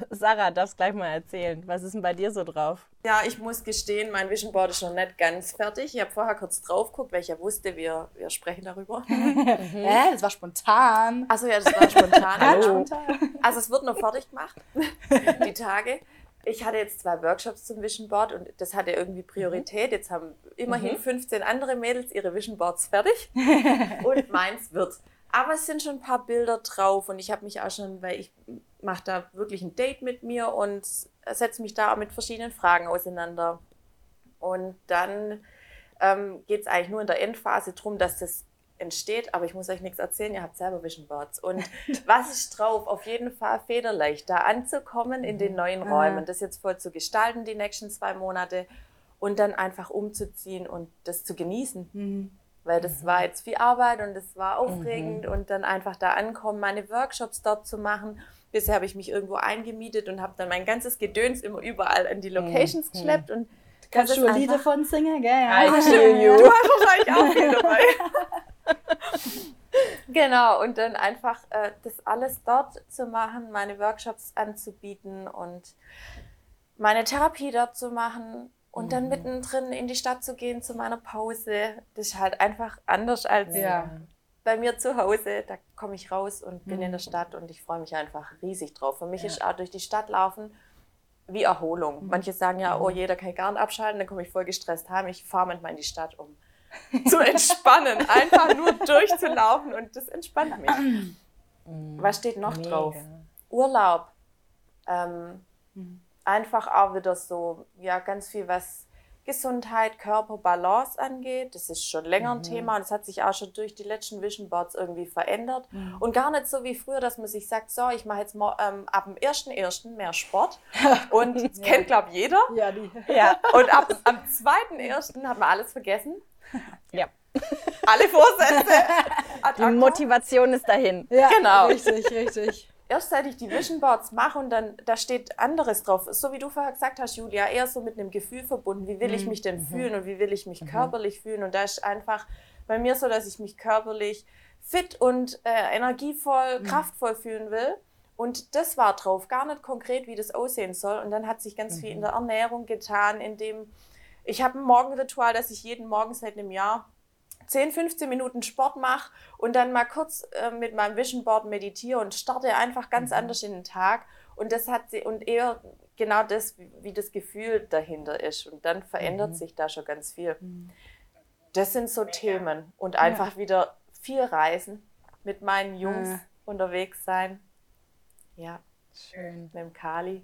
Sarah, darfst gleich mal erzählen. Was ist denn bei dir so drauf? Ja, ich muss gestehen, mein Vision Board ist noch nicht ganz fertig. Ich habe vorher kurz drauf geguckt, weil ich ja wusste, wir, wir sprechen darüber. Hä, das war spontan. Achso, ja, das war spontan. Hallo. spontan. Also es wird noch fertig gemacht, die Tage. Ich hatte jetzt zwei Workshops zum Vision Board und das hatte irgendwie Priorität. Jetzt haben immerhin 15 andere Mädels ihre Vision Boards fertig und meins wird. Aber es sind schon ein paar Bilder drauf und ich habe mich auch schon, weil ich mache da wirklich ein Date mit mir und setze mich da auch mit verschiedenen Fragen auseinander. Und dann ähm, geht es eigentlich nur in der Endphase darum, dass das entsteht, aber ich muss euch nichts erzählen, ihr habt selber Vision Boards. Und was ist drauf? Auf jeden Fall federleicht, da anzukommen in den neuen Räumen, das jetzt voll zu gestalten, die nächsten zwei Monate und dann einfach umzuziehen und das zu genießen. Weil das war jetzt viel Arbeit und das war aufregend und dann einfach da ankommen, meine Workshops dort zu machen. Bisher habe ich mich irgendwo eingemietet und habe dann mein ganzes Gedöns immer überall an die Locations geschleppt und Kannst du ist ein Lied einfach- davon singen, gell? Ja. I feel you. Du hast wahrscheinlich auch viel dabei. genau, und dann einfach äh, das alles dort zu machen, meine Workshops anzubieten und meine Therapie dort zu machen und dann mittendrin in die Stadt zu gehen zu meiner Pause. Das ist halt einfach anders als Ja. bei mir zu Hause. Da komme ich raus und bin in der Stadt und ich freue mich einfach riesig drauf. Für mich ist auch durch die Stadt laufen wie Erholung. Manche sagen ja, oh, jeder kann gar nicht abschalten, dann komme ich voll gestresst heim. Ich fahre manchmal in die Stadt, um zu entspannen. Einfach nur durchzulaufen und das entspannt mich. Was steht noch drauf? Urlaub. Ähm, Einfach auch wieder so, ja, ganz viel, was Gesundheit, Körper, Balance angeht. Das ist schon länger ein Thema und es hat sich auch schon durch die letzten Vision Boards irgendwie verändert. Und gar nicht so wie früher, dass man sich sagt, so, ich mache jetzt mal, ähm, ab dem 1.1. mehr Sport. Und das kennt, glaube ich, jeder. Ja, die. Ja. Und ab am 2.1. hat man alles vergessen. ja. Alle Vorsätze. Die. Motivation ist dahin. Ja, Genau. Richtig, richtig. erst seit ich die Vision Boards mache und dann, da steht anderes drauf. So wie du vorher gesagt hast, Julia, eher so mit einem Gefühl verbunden. Wie will ich mich denn fühlen und wie will ich mich körperlich fühlen? Und da ist einfach bei mir so, dass ich mich körperlich fit und äh, energievoll, kraftvoll fühlen will. Und das war drauf, gar nicht konkret, wie das aussehen soll. Und dann hat sich ganz viel in der Ernährung getan, indem ich habe ein Morgenritual, dass ich jeden Morgen seit einem Jahr 10, 15 Minuten Sport mache und dann mal kurz äh, mit meinem Vision Board meditiere und starte einfach ganz mhm. anders in den Tag. Und das hat sie, und eher genau das, wie, das Gefühl dahinter ist. Und dann verändert mhm. sich da schon ganz viel. Mhm. Das sind so Themen. Und einfach ja. wieder viel reisen, mit meinen Jungs ja. unterwegs sein. Ja. Schön. Mit dem Kali.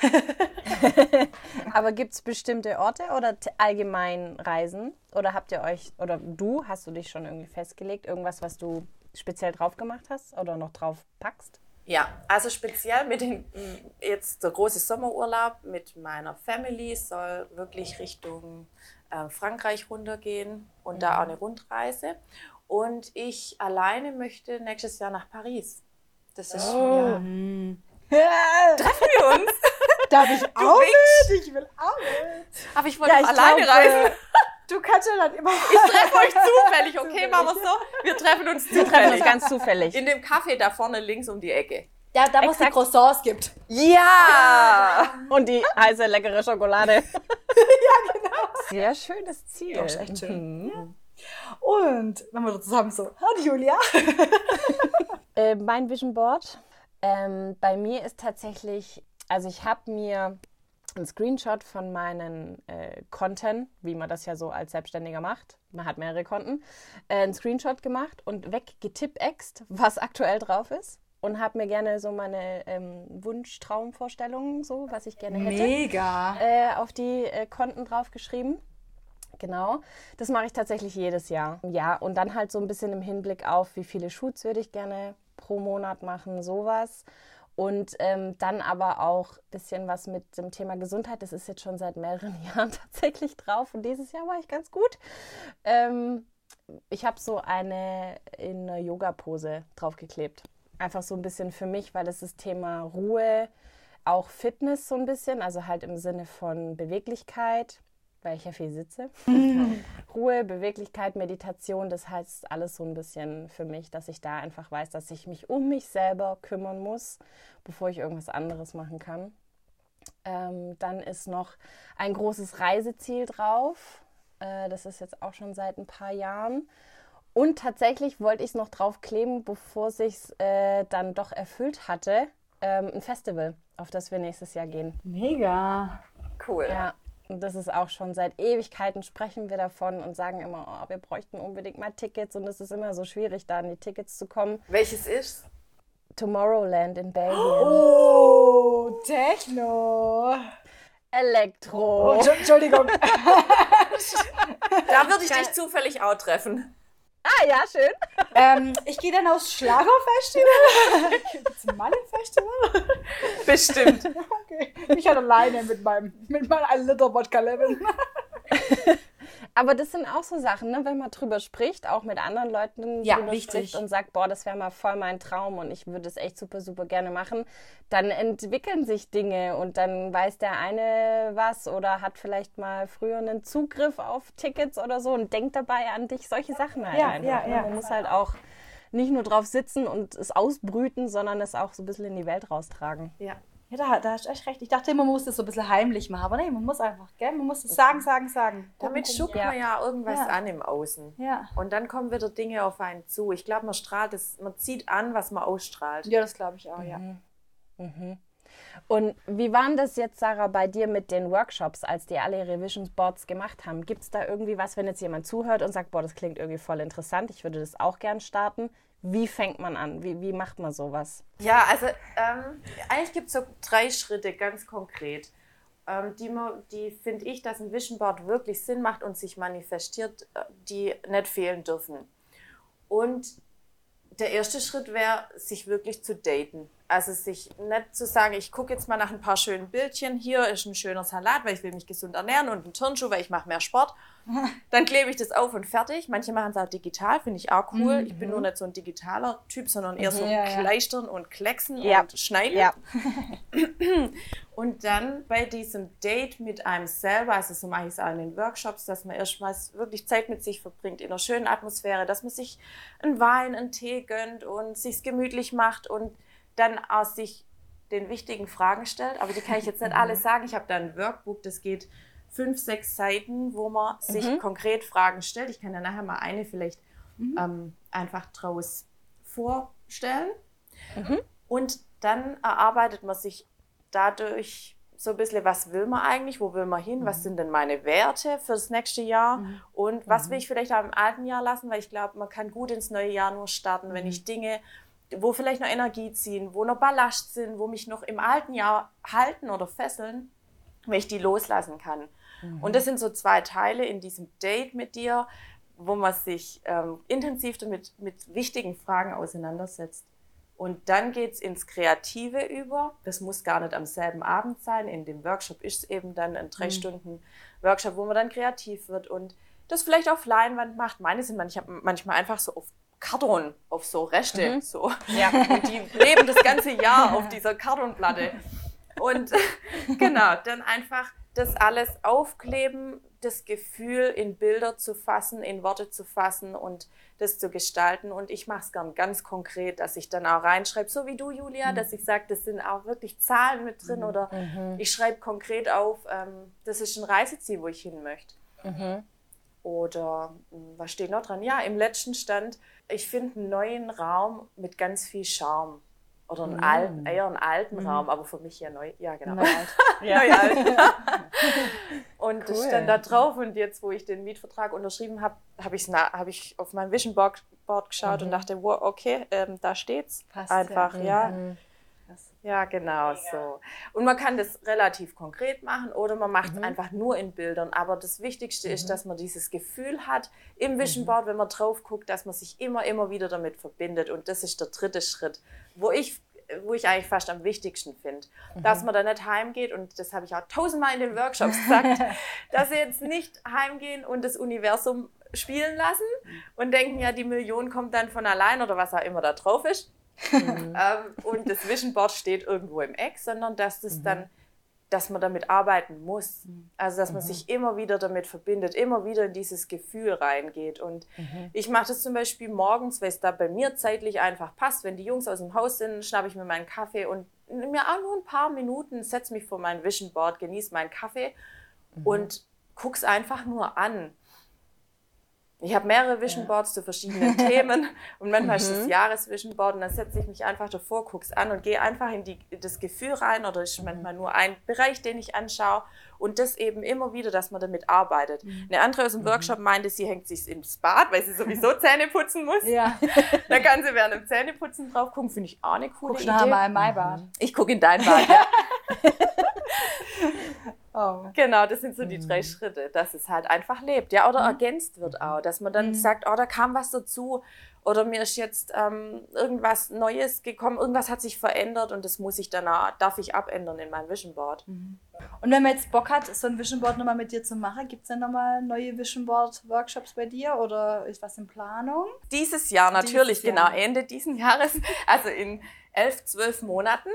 Aber gibt es bestimmte Orte oder allgemein Reisen? Oder habt ihr euch, oder du, hast du dich schon irgendwie festgelegt? Irgendwas, was du speziell drauf gemacht hast oder noch drauf packst? Ja, also speziell mit dem, jetzt der große Sommerurlaub mit meiner Family soll wirklich Richtung äh, Frankreich runtergehen und mhm. da auch eine Rundreise. Und ich alleine möchte nächstes Jahr nach Paris. Das ist oh. ja. Mhm. Treffen wir uns? Darf ich auch mit? Ich will auch mit. Aber ich wollte ja, alleine glaube, reisen. Du kannst ja dann immer. Ich treffe euch zufällig, okay? Machen wir so. Wir treffen uns zufällig. Wir treffen uns ganz zufällig. In dem Café da vorne links um die Ecke. Ja, da wo es die Croissants gibt. Ja! Und die heiße, leckere Schokolade. ja, genau. Sehr schönes Ziel. Ja, ist echt schön. Mhm. Ja. Und wenn wir zusammen so, hallo Julia. äh, mein Vision Board. Ähm, bei mir ist tatsächlich also ich habe mir einen Screenshot von meinen äh, Konten, wie man das ja so als Selbstständiger macht, man hat mehrere Konten, äh, einen Screenshot gemacht und weggetippext, was aktuell drauf ist. Und habe mir gerne so meine ähm, Wunsch-Traumvorstellungen, so, was ich gerne hätte, Mega. Äh, auf die äh, Konten draufgeschrieben. Genau, das mache ich tatsächlich jedes Jahr. Ja, und dann halt so ein bisschen im Hinblick auf, wie viele Shoots würde ich gerne pro Monat machen, sowas. Und ähm, dann aber auch ein bisschen was mit dem Thema Gesundheit. Das ist jetzt schon seit mehreren Jahren tatsächlich drauf. Und dieses Jahr war ich ganz gut. Ähm, ich habe so eine in einer Yoga-Pose draufgeklebt. Einfach so ein bisschen für mich, weil das das Thema Ruhe, auch Fitness so ein bisschen, also halt im Sinne von Beweglichkeit weil ich ja viel sitze. Mhm. Ruhe, Beweglichkeit, Meditation, das heißt alles so ein bisschen für mich, dass ich da einfach weiß, dass ich mich um mich selber kümmern muss, bevor ich irgendwas anderes machen kann. Ähm, dann ist noch ein großes Reiseziel drauf. Äh, das ist jetzt auch schon seit ein paar Jahren. Und tatsächlich wollte ich es noch draufkleben, bevor es sich äh, dann doch erfüllt hatte. Ähm, ein Festival, auf das wir nächstes Jahr gehen. Mega. Cool. Ja, das ist auch schon seit Ewigkeiten sprechen wir davon und sagen immer, oh, wir bräuchten unbedingt mal Tickets und es ist immer so schwierig, da an die Tickets zu kommen. Welches ist? Tomorrowland in Belgien. Oh, Techno. Elektro. Oh, Entschuldigung. da würde ich dich zufällig auch treffen. Ah, ja, schön. Ähm, ich gehe dann aufs Schlagerfestival. Zum Malle-Festival. Bestimmt. okay. Ich halt alleine mit meinem, mit meinem 1 Liter Wodka Lemon. Aber das sind auch so Sachen, ne? wenn man drüber spricht, auch mit anderen Leuten ja, drüber wichtig. spricht und sagt, boah, das wäre mal voll mein Traum und ich würde es echt super, super gerne machen, dann entwickeln sich Dinge und dann weiß der eine was oder hat vielleicht mal früher einen Zugriff auf Tickets oder so und denkt dabei an dich, solche Sachen halt ja, einfach. Ja, ne? Man muss halt auch nicht nur drauf sitzen und es ausbrüten, sondern es auch so ein bisschen in die Welt raustragen. Ja. Ja, da, da hast du echt recht. Ich dachte immer, man muss das so ein bisschen heimlich machen. Aber nee, man muss einfach, gell? Man muss es sagen, sagen, sagen. Damit schuckt ja. man ja irgendwas Ja. an im Außen. Ja. Und dann kommen wieder Dinge auf einen zu. Ich glaube, man strahlt es, man zieht an, was man ausstrahlt. Ja, das glaube ich auch, ja. Mhm. Und wie waren das jetzt, Sarah, bei dir mit den Workshops, als die alle ihre Vision Boards gemacht haben? Gibt es da irgendwie was, wenn jetzt jemand zuhört und sagt, boah, das klingt irgendwie voll interessant, ich würde das auch gern starten? Wie fängt man an? Wie, wie macht man sowas? Ja, also ähm, eigentlich gibt es so drei Schritte ganz konkret, ähm, die, die finde ich, dass ein Vision Board wirklich Sinn macht und sich manifestiert, äh, die nicht fehlen dürfen. Und der erste Schritt wäre, sich wirklich zu daten. Also sich nicht zu sagen, ich gucke jetzt mal nach ein paar schönen Bildchen. Hier ist ein schöner Salat, weil ich will mich gesund ernähren und ein Turnschuh, weil ich mache mehr Sport. Dann klebe ich das auf und fertig. Manche machen es auch digital, finde ich auch cool. Ich bin nur nicht so ein digitaler Typ, sondern eher so Ja, ja. Kleistern und Klecksen Ja. und Schneiden. Ja. Und dann bei diesem Date mit einem selber, also so mache ich es auch in den Workshops, dass man erstmals wirklich Zeit mit sich verbringt, in einer schönen Atmosphäre, dass man sich einen Wein, einen Tee gönnt und sich gemütlich macht und dann aus sich den wichtigen Fragen stellt. Aber die kann ich jetzt nicht alle sagen. Ich habe da ein Workbook, das geht fünf, sechs Seiten, wo man sich konkret Fragen stellt. Ich kann ja nachher mal eine vielleicht ähm, einfach draus vorstellen. Und dann erarbeitet man sich dadurch so ein bisschen, was will man eigentlich, wo will man hin, was sind denn meine Werte für das nächste Jahr und was will ich vielleicht auch im alten Jahr lassen, weil ich glaube, man kann gut ins neue Jahr nur starten, wenn ich Dinge, wo vielleicht noch Energie ziehen, wo noch Ballast sind, wo mich noch im alten Jahr halten oder fesseln, wenn ich die loslassen kann. Und das sind so zwei Teile in diesem Date mit dir, wo man sich ähm, intensiv damit mit wichtigen Fragen auseinandersetzt. Und dann geht es ins Kreative über. Das muss gar nicht am selben Abend sein. In dem Workshop ist es eben dann ein drei Stunden Workshop, wo man dann kreativ wird und das vielleicht auf Leinwand macht. Meine sind manchmal, manchmal einfach so auf Karton, auf so Reste. So. Ja. Und die leben das ganze Jahr auf dieser Kartonplatte. Und genau, dann einfach das alles aufkleben, das Gefühl in Bilder zu fassen, in Worte zu fassen und das zu gestalten. Und ich mache es gern ganz konkret, dass ich dann auch reinschreibe, so wie du, Julia, dass ich sage, das sind auch wirklich Zahlen mit drin oder ich schreibe konkret auf, ähm, das ist ein Reiseziel, wo ich hin möchte. Oder mh, was steht noch dran? Ja, im letzten stand, ich finde einen neuen Raum mit ganz viel Charme. Oder einen alten, eher einen alten Raum, aber für mich ja neu. Ja, genau. Ja. Neu alt. und das stand da drauf und jetzt, wo ich den Mietvertrag unterschrieben habe, habe hab ich auf mein Vision Board, geschaut und dachte, wow, okay, ähm, da steht's. Passt. Einfach, ja. Ja, genau so. Und man kann das relativ konkret machen oder man macht es einfach nur in Bildern. Aber das Wichtigste ist, dass man dieses Gefühl hat im Vision Board, wenn man drauf guckt, dass man sich immer, immer wieder damit verbindet. Und das ist der dritte Schritt, wo ich wo ich eigentlich fast am wichtigsten finde. Dass man da nicht heimgeht, und das habe ich auch tausendmal in den Workshops gesagt, dass sie jetzt nicht heimgehen und das Universum spielen lassen und denken, ja, die Million kommt dann von allein oder was auch immer da drauf ist. ähm, und das Vision Board steht irgendwo im Eck, sondern dass das dann, dass man damit arbeiten muss. Also dass man sich immer wieder damit verbindet, immer wieder in dieses Gefühl reingeht. Und ich mache das zum Beispiel morgens, weil es da bei mir zeitlich einfach passt. Wenn die Jungs aus dem Haus sind, schnappe ich mir meinen Kaffee und mir auch nur ein paar Minuten, setze mich vor mein Vision Board, genieße meinen Kaffee und guck's einfach nur an. Ich habe mehrere Vision Boards zu verschiedenen Themen und manchmal ist das Jahresvision Board und dann setze ich mich einfach davor, guck's an und gehe einfach in die, das Gefühl rein oder ist manchmal nur ein Bereich, den ich anschaue und das eben immer wieder, dass man damit arbeitet. Eine andere aus dem Workshop meinte, sie hängt sich ins Bad, weil sie sowieso Zähne putzen muss. Ja. Da kann sie während dem Zähneputzen drauf gucken, finde ich auch eine coole Guck nachher Idee. mal in mein Bad. Ich gucke in dein Bad, ja. Oh. Genau, das sind so die drei Schritte, dass es halt einfach lebt, ja, oder ergänzt wird auch, dass man dann sagt, oh, da kam was dazu oder mir ist jetzt ähm, irgendwas Neues gekommen, irgendwas hat sich verändert und das muss ich dann, auch- darf ich abändern in meinem Vision Board. Und wenn man jetzt Bock hat, so ein Vision Board nochmal mit dir zu machen, gibt es dann nochmal neue Vision Board Workshops bei dir oder ist was in Planung? Dieses Jahr natürlich, Dieses Jahr. genau, Ende diesen Jahres, also in elf, zwölf Monaten.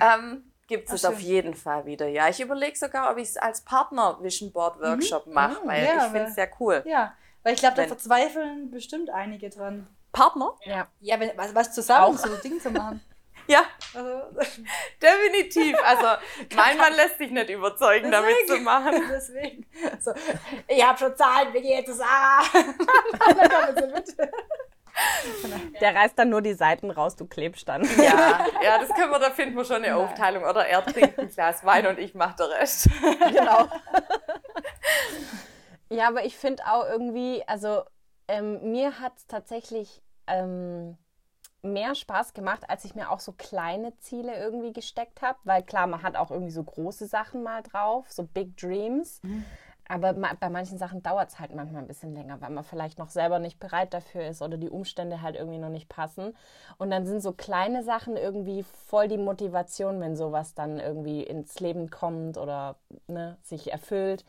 Ähm, Gibt es auf jeden Fall wieder. Ja, ich überlege sogar, ob ich es als Partner Vision Board Workshop mache, weil Mhm. Ja, ich finde weil- es sehr cool. Ja, weil ich glaube, da verzweifeln bestimmt einige dran. Partner? Ja. Ja, wenn, was, was zusammen, Auch. so Ding zu machen. Ja, Also, definitiv. Also mein Mann lässt sich nicht überzeugen, damit zu Deswegen. machen. deswegen. So, ich habe schon Zahlen, wir gehen jetzt zu Sarah. Der reißt dann nur die Seiten raus, du klebst dann. Ja, ja, das können wir, da finden wir schon eine Aufteilung. Oder er trinkt ein Glas Wein und ich mache den Rest. genau. ja, aber ich finde auch irgendwie, also ähm, mir hat es tatsächlich ähm, mehr Spaß gemacht, als ich mir auch so kleine Ziele irgendwie gesteckt habe. Weil klar, man hat auch irgendwie so große Sachen mal drauf, so Big Dreams. Aber bei manchen Sachen dauert es halt manchmal ein bisschen länger, weil man vielleicht noch selber nicht bereit dafür ist oder die Umstände halt irgendwie noch nicht passen. Und dann sind so kleine Sachen irgendwie voll die Motivation, wenn sowas dann irgendwie ins Leben kommt oder ne, sich erfüllt.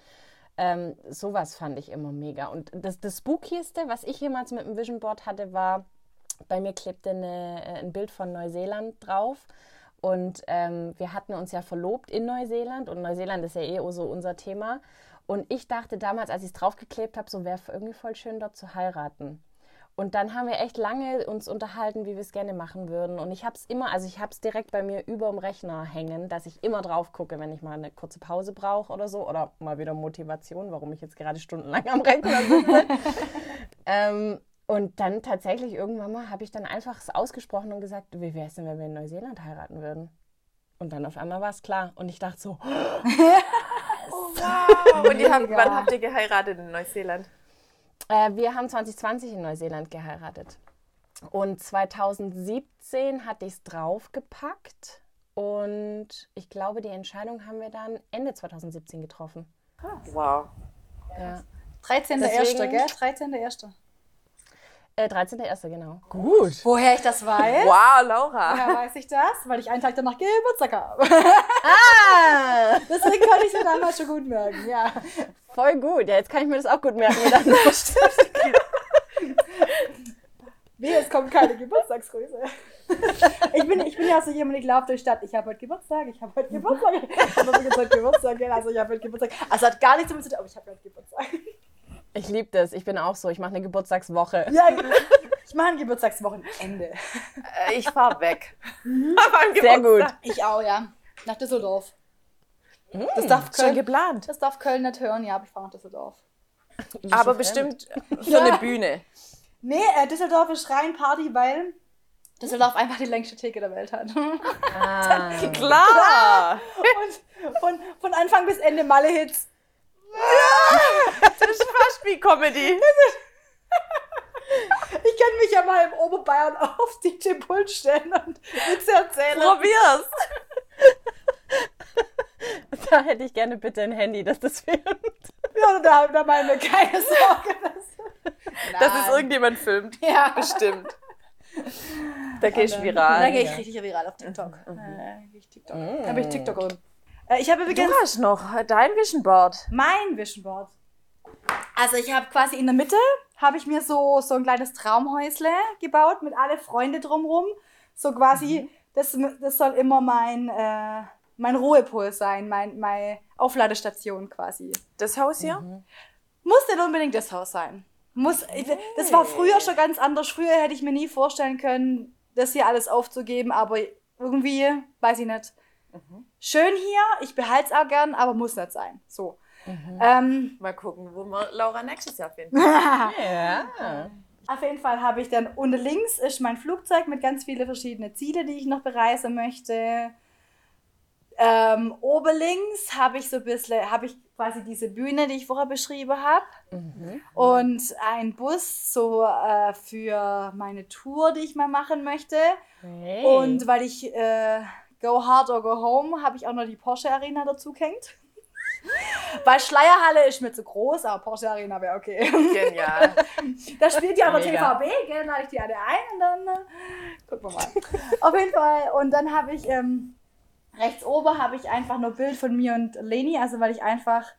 Ähm, sowas fand ich immer mega. Und das, das Spookieste, was ich jemals mit dem Vision Board hatte, war, bei mir klebte eine, äh, ein Bild von Neuseeland drauf. Und ähm, wir hatten uns ja verlobt in Neuseeland und Neuseeland ist ja eh so unser Thema. Und ich dachte damals, als ich es draufgeklebt habe, so wäre irgendwie voll schön dort zu heiraten. Und dann haben wir echt lange uns unterhalten, wie wir es gerne machen würden. Und ich habe es immer, also ich habe es direkt bei mir über dem Rechner hängen, dass ich immer drauf gucke, wenn ich mal eine kurze Pause brauche oder so. Oder mal wieder Motivation, warum ich jetzt gerade stundenlang am Rechner sitze. ähm, und dann tatsächlich irgendwann mal habe ich dann einfach es ausgesprochen und gesagt, wie wäre es denn, wenn wir in Neuseeland heiraten würden? Und dann auf einmal war es klar. Und ich dachte so, Wow. Und ihr habt, wann habt ihr geheiratet in Neuseeland? Äh, wir haben 2020 in Neuseeland geheiratet. Und 2017 hatte ich es draufgepackt. Und ich glaube, die Entscheidung haben wir dann Ende 2017 getroffen. Wow. Ja. 13.1., Deswegen- gell? 13.1. Äh, 13.01. genau. Gut. Woher ich das weiß? Wow, Laura. Woher weiß ich das? Weil ich einen Tag danach Geburtstag habe. Ah, Deswegen konnte ich es mir damals schon gut merken, ja. voll gut. Ja, jetzt kann ich mir das auch gut merken. Dann Wie, es kommt keine Geburtstagsgrüße. Ich bin, ich bin ja so jemand, ich laufe durch die Stadt. Ich habe heute Geburtstag, ich habe heute Geburtstag. Ich habe heute Geburtstag, also ich habe heute Geburtstag. Also hat gar nichts damit zu tun, aber ich habe heute Geburtstag. Ich liebe das. Ich bin auch so. Ich mache eine Geburtstagswoche. Ja, ich mache ein Geburtstagswochenende. Äh, Ich fahr weg. Beim Sehr gut. Ich auch, ja. Nach Düsseldorf. Das darf Schon Köln, geplant. das darf Köln nicht hören, ja, aber ich fahre nach Düsseldorf. Aber bestimmt für eine Bühne. Nee, äh, Düsseldorf ist rein Party, weil Düsseldorf einfach die längste Theke der Welt hat. Ah. Klar. Und von, von Anfang bis Ende Malle-Hits. Das ist fast wie Comedy. Ich kann mich ja mal im Oberbayern auf DJ Pult stellen und Witze erzählen. Probier's. Da hätte ich gerne bitte ein Handy, dass das filmt. Ja, da, da machen wir keine Sorge. Dass, Dass es irgendjemand filmt. ja. Bestimmt. Da du Da viral. gehe ich richtig viral auf TikTok. Äh, gehe ich TikTok. Da bin ich TikTokerin. Äh, ich habe Du übrigens hast noch dein Vision Board. mein Vision Board. Also ich habe quasi in der Mitte habe ich mir so so ein kleines Traumhäusle gebaut mit alle Freunde drumrum. So quasi das, das soll immer mein äh, mein Ruhepol sein, mein meine Aufladestation quasi. Das Haus hier? Muss nicht unbedingt das Haus sein. Muss, das war früher schon ganz anders. Früher hätte ich mir nie vorstellen können, das hier alles aufzugeben, aber irgendwie, weiß ich nicht. Schön hier, ich behalte es auch gern, aber muss nicht sein. So. Ähm, Mal gucken, wo wir Laura nächstes Jahr finden. Ja. auf jeden Fall habe ich dann unten links ist mein Flugzeug mit ganz vielen verschiedenen Ziele, die ich noch bereisen möchte. Ähm, oben links habe ich so ein bisschen, habe ich quasi diese Bühne, die ich vorher beschrieben habe. Und ein Bus so äh, für meine Tour, die ich mal machen möchte. Hey. Und weil ich äh, Go Hard or Go Home, habe ich auch noch die Porsche Arena dazu gehängt. Weil Schleierhalle ist mir zu groß, aber Porsche Arena wäre okay. Genial. Da spielt ja aber. TVB, gell? Dann lade ich die alle ein und dann äh, gucken wir mal. Auf jeden Fall. Und dann habe ich ähm, rechts oben habe ich einfach nur Bild von mir und Leni, also weil ich einfach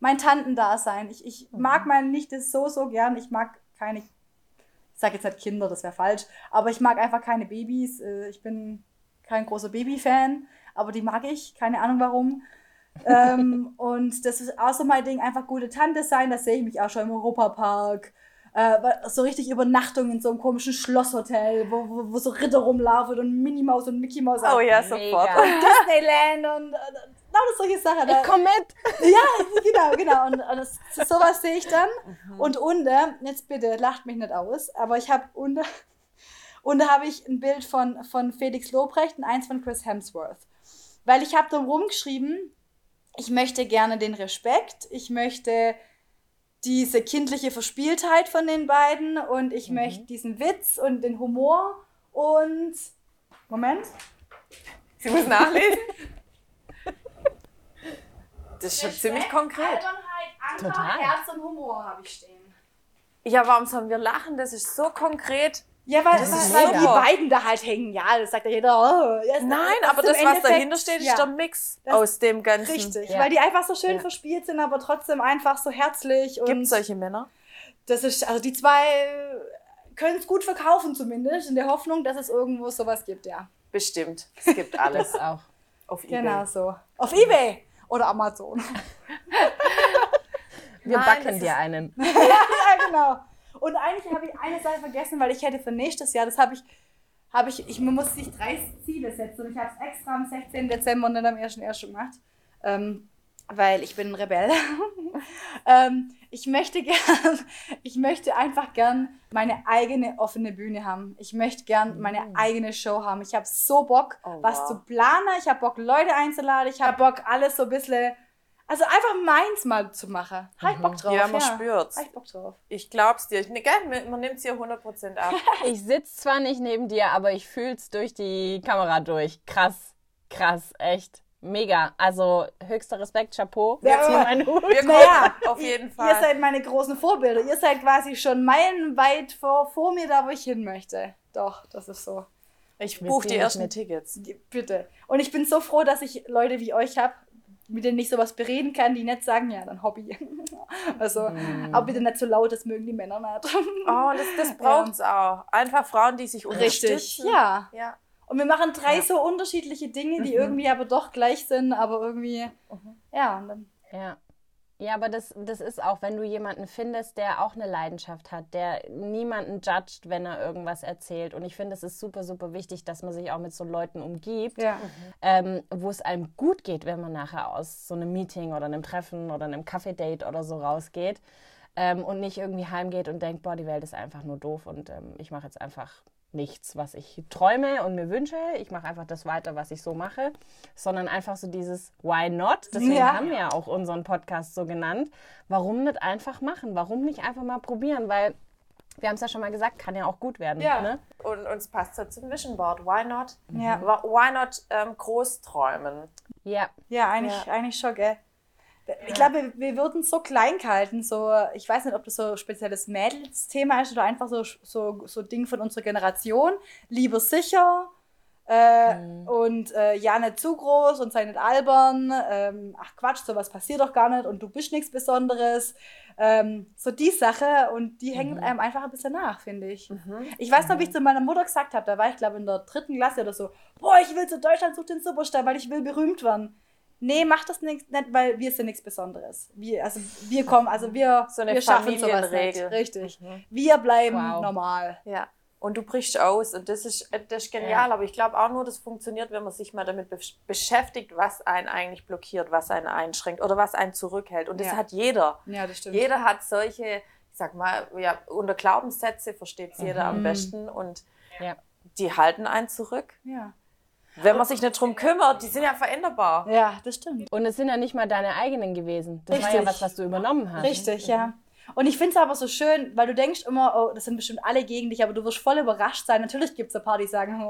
mein Tantendasein. Ich, ich mag meine Nichte so, so gern. Ich mag keine, ich sage jetzt nicht Kinder, das wäre falsch, aber ich mag einfach keine Babys. Äh, Ich bin kein großer Baby-Fan, aber die mag ich, keine Ahnung warum. ähm, und das ist auch so mein Ding, einfach gute Tante sein, das sehe ich mich auch schon im Europapark. Äh, so richtig Übernachtung in so einem komischen Schlosshotel, wo, wo, wo so Ritter rumlaufen und Minnie Maus und Mickey Maus Oh ja, Mega. sofort. Disneyland und äh, lauter solche Sachen. Da, ich komm mit. ja, genau, genau. Und, und das, sowas sehe ich dann. Und unten, jetzt bitte, lacht mich nicht aus, aber ich habe unten, unten habe ich ein Bild von, von Felix Lobrecht und eins von Chris Hemsworth. Weil ich habe da rumgeschrieben, ich möchte gerne den Respekt, ich möchte diese kindliche Verspieltheit von den beiden und ich möchte diesen Witz und den Humor und Moment. Sie muss nachlesen. Das ist schon ziemlich konkret. Albernheit, Anker, Total. Herz und Humor habe ich stehen. Ja, warum sollen wir lachen? Das ist so konkret. Ja, weil, Das weil, weil die beiden da halt hängen. Ja, das sagt ja jeder. Oh, ja, Nein, das aber das, was Endeffekt- dahinter steht, ist ja, der Mix aus dem Ganzen. Richtig, Ja. weil die einfach so schön Ja. verspielt sind, aber trotzdem einfach so herzlich. Gibt es solche Männer? das ist, also die zwei können es gut verkaufen zumindest, in der Hoffnung, dass es irgendwo sowas gibt, ja. Bestimmt. Es gibt alles auch. auf eBay. Genau so. Auf Ebay oder Amazon. Wir Nein, backen dir einen. ja, genau. Und eigentlich habe ich eine Sache vergessen, weil ich hätte für nächstes Jahr, das habe ich, habe ich, ich muss sich drei Ziele setzen und ich habe es extra am 16. Dezember und dann am 1.1. gemacht. Ähm, weil ich bin ein Rebell. ähm, ich möchte gern, ich möchte einfach gern meine eigene offene Bühne haben. Ich möchte gern meine eigene Show haben. Ich habe so Bock, Oh, was wow. zu planen. Ich habe Bock, Leute einzuladen. Ich habe Bock, alles so ein bisschen, also einfach meins mal zu machen. Habe ich Bock drauf. Ja, man spürt's. Habe ich Bock drauf. Ich glaub's dir. Ich, ne, gell, man nimmt's hier 100% ab. Ich sitze zwar nicht neben dir, aber ich fühl's durch die Kamera durch. Krass, krass, echt. Mega. Also höchster Respekt, Chapeau. Ja, Jetzt hier aber- mein Hut. Wir kommen Naja, auf jeden Ihr Fall. seid meine großen Vorbilder. Ihr seid quasi schon meilenweit vor, vor mir da, wo ich hin möchte. Doch, das ist so. Ich Wir buche die ziehen ersten mit. Tickets. Bitte. Und ich bin so froh, dass ich Leute wie euch habe, mit denen ich sowas bereden kann, die nicht sagen, ja, dann Hobby. Also, Mhm. aber bitte nicht so laut, das mögen die Männer nicht. Oh, das, das braucht's auch. Einfach Frauen, die sich Richtig, unterstützen. ja. Ja. Und wir machen drei so unterschiedliche Dinge, die irgendwie aber doch gleich sind, aber irgendwie, ja, und dann, Ja. Ja, aber das, das ist auch, wenn du jemanden findest, der auch eine Leidenschaft hat, der niemanden judgt, wenn er irgendwas erzählt. Und ich finde, es ist super, super wichtig, dass man sich auch mit so Leuten umgibt, ja. ähm, wo es einem gut geht, wenn man nachher aus so einem Meeting oder einem Treffen oder einem Kaffee-Date oder so rausgeht ähm, und nicht irgendwie heimgeht und denkt, boah, die Welt ist einfach nur doof und ähm, ich mache jetzt einfach nichts, was ich träume und mir wünsche. Ich mache einfach das weiter, was ich so mache, sondern einfach so dieses Why not? Deswegen Ja. haben wir ja auch unseren Podcast so genannt. Warum nicht einfach machen? Warum nicht einfach mal probieren? Weil wir haben es ja schon mal gesagt, kann ja auch gut werden. Ja. Ne? Und uns passt ja zum Vision Board. Why not? Ja. Why not ähm, groß träumen? Ja. Ja, eigentlich, Ja. eigentlich schon, gell. Ich glaube, wir, würden so klein gehalten, so, ich weiß nicht, ob das so ein spezielles Mädelsthema ist oder einfach so, so, so Ding von unserer Generation. Lieber sicher äh, und äh, ja, nicht zu groß und sei nicht albern. Ähm, ach Quatsch, sowas passiert doch gar nicht und du bist nichts Besonderes. Ähm, so die Sache und die hängt einem einfach ein bisschen nach, finde ich. Ich weiß noch, wie ich zu meiner Mutter gesagt habe, da war ich glaube in der dritten Klasse oder so, boah, ich will zu Deutschland, such den Superstar, weil ich will berühmt werden. Nee, mach das nicht, nicht weil wir sind nichts Besonderes. Wir, also wir kommen, also wir, So eine wir schaffen sowas nicht. Richtig. Wir bleiben Wow. normal. Ja. Und du brichst aus und das ist, äh, das ist genial, aber ich glaube auch nur, das funktioniert, wenn man sich mal damit besch- beschäftigt, was einen eigentlich blockiert, was einen einschränkt oder was einen zurückhält. Und das Ja. hat jeder. Ja, das stimmt. Jeder hat solche, ich sag mal, ja, unter Glaubenssätze versteht es jeder Mhm. am besten und Ja. die halten einen zurück. Ja. Wenn man sich nicht drum kümmert, die sind ja veränderbar. ja, das stimmt. Und es sind ja nicht mal deine eigenen gewesen. Das war ja Richtig. was, was du übernommen hast. Richtig, ja. Und ich finde es aber so schön, weil du denkst immer, oh, das sind bestimmt alle gegen dich, aber du wirst voll überrascht sein. Natürlich gibt es ein paar, die sagen,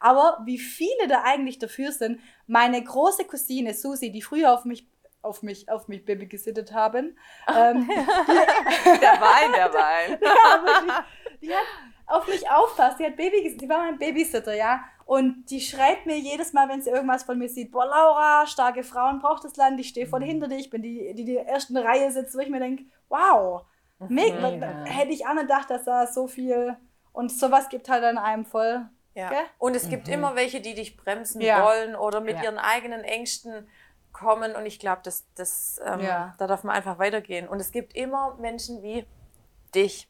aber wie viele da eigentlich dafür sind. Meine große Cousine Susi, die früher auf mich auf mich, auf mich Baby gesittet haben. Ähm, Der Wein, der Wein. ja, wirklich, die hat auf mich aufpasst. Die hat Baby, die war mein Babysitter, ja. Und die schreibt mir jedes Mal, wenn sie irgendwas von mir sieht, boah, Laura, starke Frauen braucht das Land, ich stehe voll hinter dir, ich bin die, die der ersten Reihe sitzt, wo ich mir denke, wow, mega. Mega. Hätte ich auch nicht gedacht, dass da so viel und sowas gibt halt an einem voll. Ja. Gell? Und es gibt immer welche, die dich bremsen Ja. wollen oder mit Ja. ihren eigenen Ängsten kommen. Und ich glaube, das, das, ähm, Ja. da darf man einfach weitergehen. Und es gibt immer Menschen wie dich,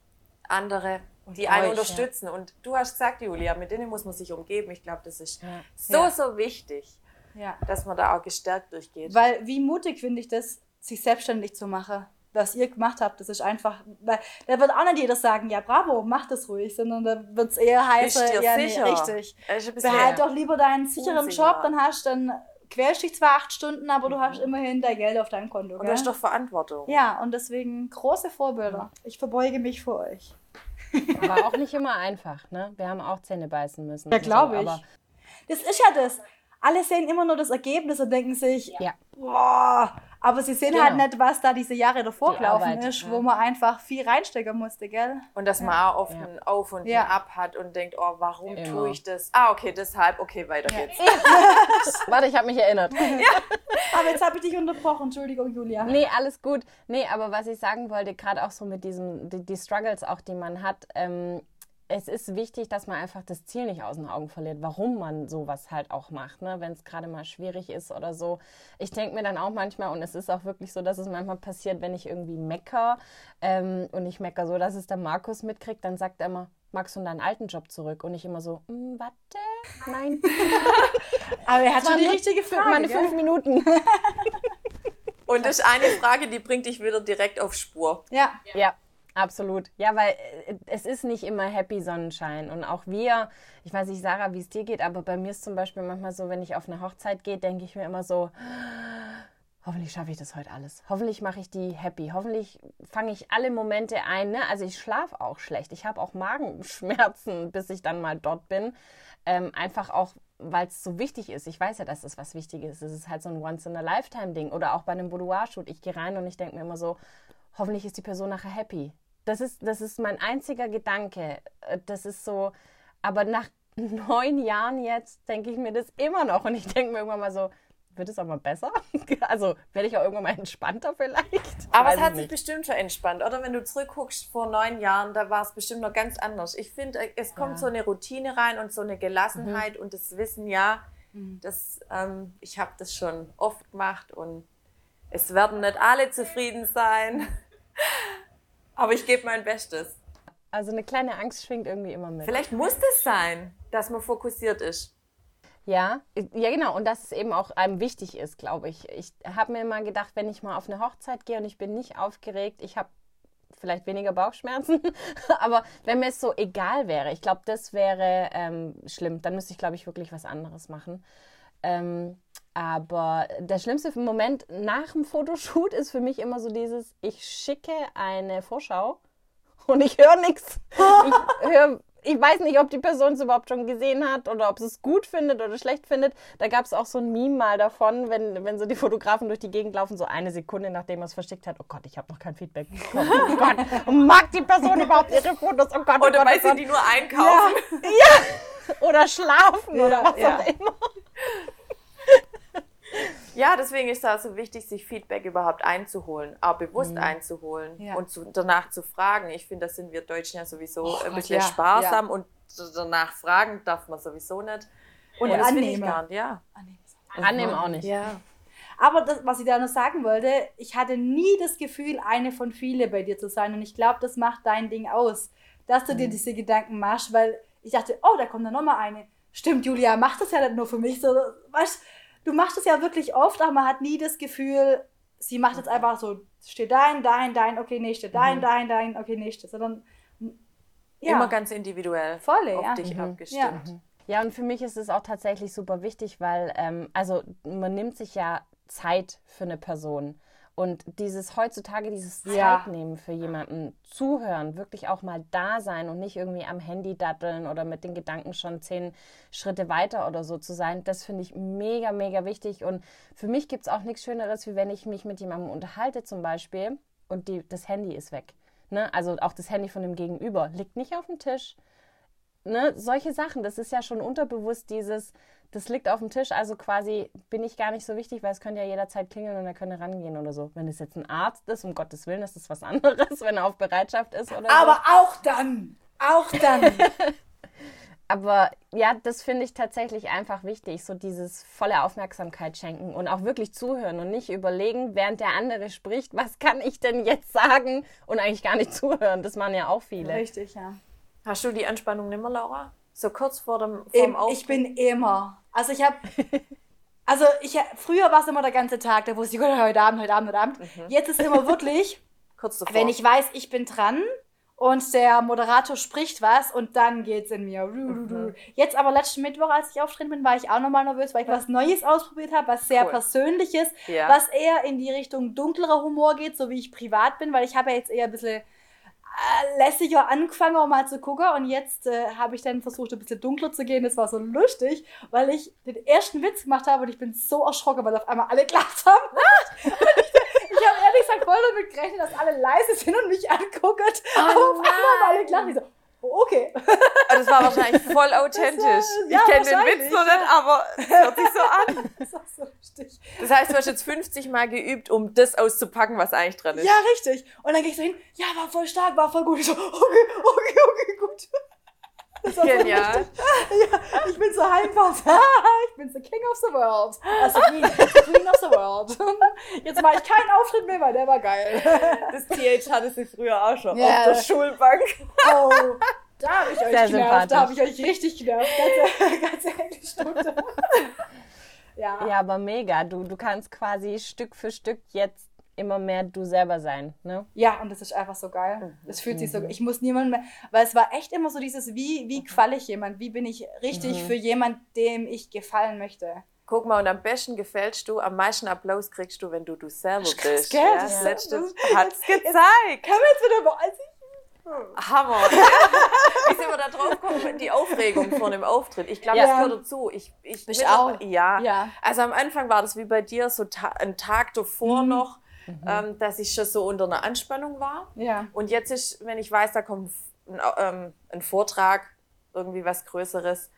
andere, die einen euch, unterstützen. Und du hast gesagt, Julia, mit denen muss man sich umgeben. Ich glaube, das ist Ja. so, Ja. so wichtig, Ja. dass man da auch gestärkt durchgeht. Weil wie mutig finde ich das, sich selbstständig zu machen. Was ihr gemacht habt, das ist einfach, weil da wird auch nicht jeder sagen, ja bravo, mach das ruhig, sondern da wird es eher heißen, ja sicher? richtig. Behalt doch lieber deinen sicheren unsicher. Job, dann hast dann quälst dich zwar acht Stunden, aber du hast immerhin dein Geld auf deinem Konto. Und Gell? du hast doch Verantwortung. ja, und deswegen große Vorbilder. Ich verbeuge mich vor euch. War auch nicht immer einfach, ne? Wir haben auch Zähne beißen müssen. Ja, glaube so, ich. aber Das ist ja das. Alle sehen immer nur das Ergebnis und denken sich, Ja. boah, aber sie sehen Genau. halt nicht, was da diese Jahre davor Die gelaufen Arbeit, ist, ja. wo man einfach viel reinstecken musste, gell? Und dass man auch oft Ja. ein Auf und Ja. Ab hat und denkt, oh, warum Immer. tue ich das? Ah, okay, deshalb, okay, weiter Ja. geht's. Warte, ich habe mich erinnert. Aber jetzt habe ich dich unterbrochen, Entschuldigung, Julia. Nee, alles gut. Nee, aber was ich sagen wollte, gerade auch so mit diesem, die, die Struggles auch, die man hat, ähm, es ist wichtig, dass man einfach das Ziel nicht aus den Augen verliert, warum man sowas halt auch macht, ne? wenn es gerade mal schwierig ist oder so. Ich denke mir dann auch manchmal, und es ist auch wirklich so, dass es manchmal passiert, wenn ich irgendwie mecker ähm, und ich mecker so, dass es der Markus mitkriegt, dann sagt er immer, magst du deinen alten Job zurück? Und ich immer so, mm, warte, nein. Aber er hat schon die richtige Frage. Meine gell? fünf Minuten. Und das ist eine Frage, die bringt dich wieder direkt auf Spur. Ja. Ja, absolut. Ja, weil äh, es ist nicht immer happy Sonnenschein. Und auch wir, ich weiß nicht, Sarah, wie es dir geht, aber bei mir ist zum Beispiel manchmal so, wenn ich auf eine Hochzeit gehe, denke ich mir immer so, hoffentlich schaffe ich das heute alles. Hoffentlich mache ich die happy. Hoffentlich fange ich alle Momente ein. Ne? Also ich schlafe auch schlecht. Ich habe auch Magenschmerzen, bis ich dann mal dort bin. Ähm, einfach auch, weil es so wichtig ist. Ich weiß ja, dass es was Wichtiges ist. Es ist halt so ein Once-in-a-Lifetime-Ding. Oder auch bei einem Boudoir-Shoot. Ich gehe rein und ich denke mir immer so, hoffentlich ist die Person nachher happy. Das ist, das ist mein einziger Gedanke. Äh, Das ist so, aber nach neun Jahren jetzt denke ich mir das immer noch. Und ich denke mir irgendwann mal so, wird es auch mal besser? Also werde ich auch irgendwann mal entspannter vielleicht? Aber Weiß es hat ich sich bestimmt schon entspannt, oder? Wenn du zurückguckst vor neun Jahren, da war es bestimmt noch ganz anders. Ich finde, es kommt so eine Routine rein und so eine Gelassenheit und das Wissen, ja, das, ähm, ich habe das schon oft gemacht und es werden nicht alle zufrieden sein. Aber ich gebe mein Bestes. Also eine kleine Angst schwingt irgendwie immer mit. Vielleicht muss das sein, dass man fokussiert ist. Ja, ja genau. Und dass es eben auch einem wichtig ist, glaube ich. Ich habe mir mal gedacht, wenn ich mal auf eine Hochzeit gehe und ich bin nicht aufgeregt, ich habe vielleicht weniger Bauchschmerzen, aber wenn mir es so egal wäre, ich glaube, das wäre ähm, schlimm. Dann müsste ich, glaube ich, wirklich was anderes machen. Ähm, aber der schlimmste Moment nach dem Fotoshoot ist für mich immer so dieses, ich schicke eine Vorschau und ich höre nichts. Ich höre ich weiß nicht, ob die Person es überhaupt schon gesehen hat oder ob sie es gut findet oder schlecht findet. Da gab es auch so ein Meme mal davon, wenn, wenn so die Fotografen durch die Gegend laufen, so eine Sekunde, nachdem er es verschickt hat. Oh Gott, ich habe noch kein Feedback bekommen. Oh Gott, mag die Person überhaupt ihre Fotos? Oh Gott, oh Oder Gott, weil oh sie die nur einkaufen. Oder schlafen oder was ja. auch immer. Ja, deswegen ist es so wichtig, sich Feedback überhaupt einzuholen, auch bewusst einzuholen Ja. und zu, danach zu fragen. Ich finde, das sind wir Deutschen ja sowieso ein Gott, bisschen ja, sparsam und danach fragen darf man sowieso nicht. Und ich annehmen. gar nicht, ja. Annehmen auch nicht. Ja. Aber das, was ich da noch sagen wollte, ich hatte nie das Gefühl, eine von viele bei dir zu sein. Und ich glaube, das macht dein Ding aus, dass du dir diese Gedanken machst, weil ich dachte, oh, da kommt dann nochmal eine. Stimmt, Julia, mach das ja nicht nur für mich. So, weißt, du machst das ja wirklich oft, aber man hat nie das Gefühl, sie macht jetzt einfach so, steht dein, dein, dein, okay, nächste, dein, dein, dein, okay, nächste. Sondern ja, Immer ganz individuell Volle, auf ja. dich Mhm. abgestimmt. Ja, und für mich ist es auch tatsächlich super wichtig, weil, ähm, also man nimmt sich ja Zeit für eine Person. Und dieses heutzutage, dieses Ja. Zeit nehmen für jemanden, zuhören, wirklich auch mal da sein und nicht irgendwie am Handy datteln oder mit den Gedanken schon zehn Schritte weiter oder so zu sein, das finde ich mega, mega wichtig. Und für mich gibt es auch nichts Schöneres, wie wenn ich mich mit jemandem unterhalte zum Beispiel und die, das Handy ist weg. Ne? Also auch das Handy von dem Gegenüber liegt nicht auf dem Tisch ne, solche Sachen, das ist ja schon unterbewusst dieses, das liegt auf dem Tisch, also quasi bin ich gar nicht so wichtig, weil es könnte ja jederzeit klingeln und er könnte rangehen oder so. Wenn es jetzt ein Arzt ist, um Gottes Willen, ist das was anderes, wenn er auf Bereitschaft ist oder aber so. auch dann, auch dann. Aber ja, das finde ich tatsächlich einfach wichtig, so dieses volle Aufmerksamkeit schenken und auch wirklich zuhören und nicht überlegen, während der andere spricht, was kann ich denn jetzt sagen und eigentlich gar nicht zuhören. Das machen ja auch viele. Richtig, ja. Hast du die Anspannung nimmer, Laura? So kurz vor dem vorm Im, Auftritt? ich bin immer. Also ich habe. Also ich früher war es immer der ganze Tag, da wusste ich, "Oh, heute Abend, heute Abend, heute Abend. Jetzt ist immer wirklich, kurz davor. wenn ich weiß, ich bin dran und der Moderator spricht was und dann geht's in mir. Jetzt aber letzten Mittwoch, als ich auftreten bin, war ich auch nochmal nervös, weil ich was Neues ausprobiert habe, was sehr Cool. Persönliches, Ja. was eher in die Richtung dunklerer Humor geht, so wie ich privat bin, weil ich habe ja jetzt eher ein bisschen lässiger angefangen, um mal zu gucken. Und jetzt äh, habe ich dann versucht, ein bisschen dunkler zu gehen. Das war so lustig, weil ich den ersten Witz gemacht habe und ich bin so erschrocken, weil auf einmal alle gelacht haben. ich ich habe ehrlich gesagt voll damit gerechnet, dass alle leise sind und mich angucken. Aber auf einmal haben alle gelacht. Ich so, oh, okay. Aber das war wahrscheinlich voll authentisch. War- ja, ich kenne den Witz noch nicht, aber es hört sich so an. Das war so lustig. Das heißt, du hast jetzt 50 Mal geübt, um das auszupacken, was eigentlich dran ist. Ja, richtig. Und dann gehe ich so hin, ja, war voll stark, war voll gut. Ich so, okay, okay, okay, gut. Genial. Ich bin so einfach. ich bin the king of the world. Also queen, queen of the world. Jetzt mache ich keinen Auftritt mehr, weil der war geil. Das TH hatte sie früher auch schon Ja. auf der Schulbank. Oh, da habe ich euch Sehr genervt. Da habe ich euch richtig genervt. Ganze, ganze Englischstunde. Ja. Ja, aber mega. Du, du kannst quasi Stück für Stück jetzt immer mehr du selber sein. Ne? Ja, und das ist einfach so geil. Es fühlt sich so, ich muss niemanden mehr, weil es war echt immer so dieses, wie, wie qualle ich jemand, wie bin ich richtig für jemand, dem ich gefallen möchte. Guck mal, und am besten gefällst du, am meisten Applaus kriegst du, wenn du du selber krass, bist. gell? Ja, Das das ist letzte so- hat's Jetzt- gezeigt. Können wir jetzt wieder mal, also Hammer. Ja. Wie sind wir da drauf gekommen? Die Aufregung vor einem Auftritt. Ich glaube, Ja. das gehört dazu. Ich, ich, Ich auch. Ja. Ja. Also am Anfang war das wie bei dir so ta ein Tag davor noch, ähm, dass ich schon so unter einer Anspannung war. Ja. Und jetzt ist, wenn ich weiß, da kommt ein, ähm, ein Vortrag, irgendwie was Größeres,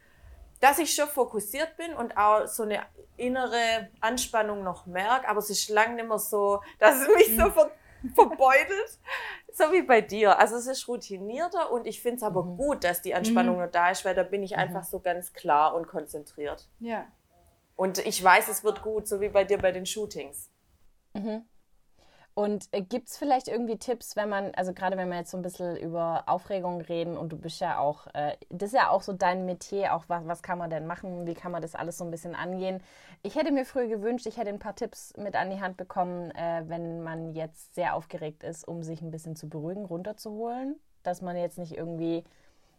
dass ich schon fokussiert bin und auch so eine innere Anspannung noch merke, aber es ist lang nicht mehr so, dass es mich so ver verbeutelt, so wie bei dir. Also es ist routinierter und ich finde es aber gut, dass die Anspannung noch da ist, weil da bin ich einfach so ganz klar und konzentriert. Ja. Und ich weiß, es wird gut, so wie bei dir bei den Shootings. Und äh, gibt es vielleicht irgendwie Tipps, wenn man, also gerade wenn wir jetzt so ein bisschen über Aufregung reden und du bist ja auch, äh, das ist ja auch so dein Metier, auch was, was kann man denn machen, wie kann man das alles so ein bisschen angehen. Ich hätte mir früher gewünscht, ich hätte ein paar Tipps mit an die Hand bekommen, äh, wenn man jetzt sehr aufgeregt ist, um sich ein bisschen zu beruhigen, runterzuholen, dass man jetzt nicht irgendwie,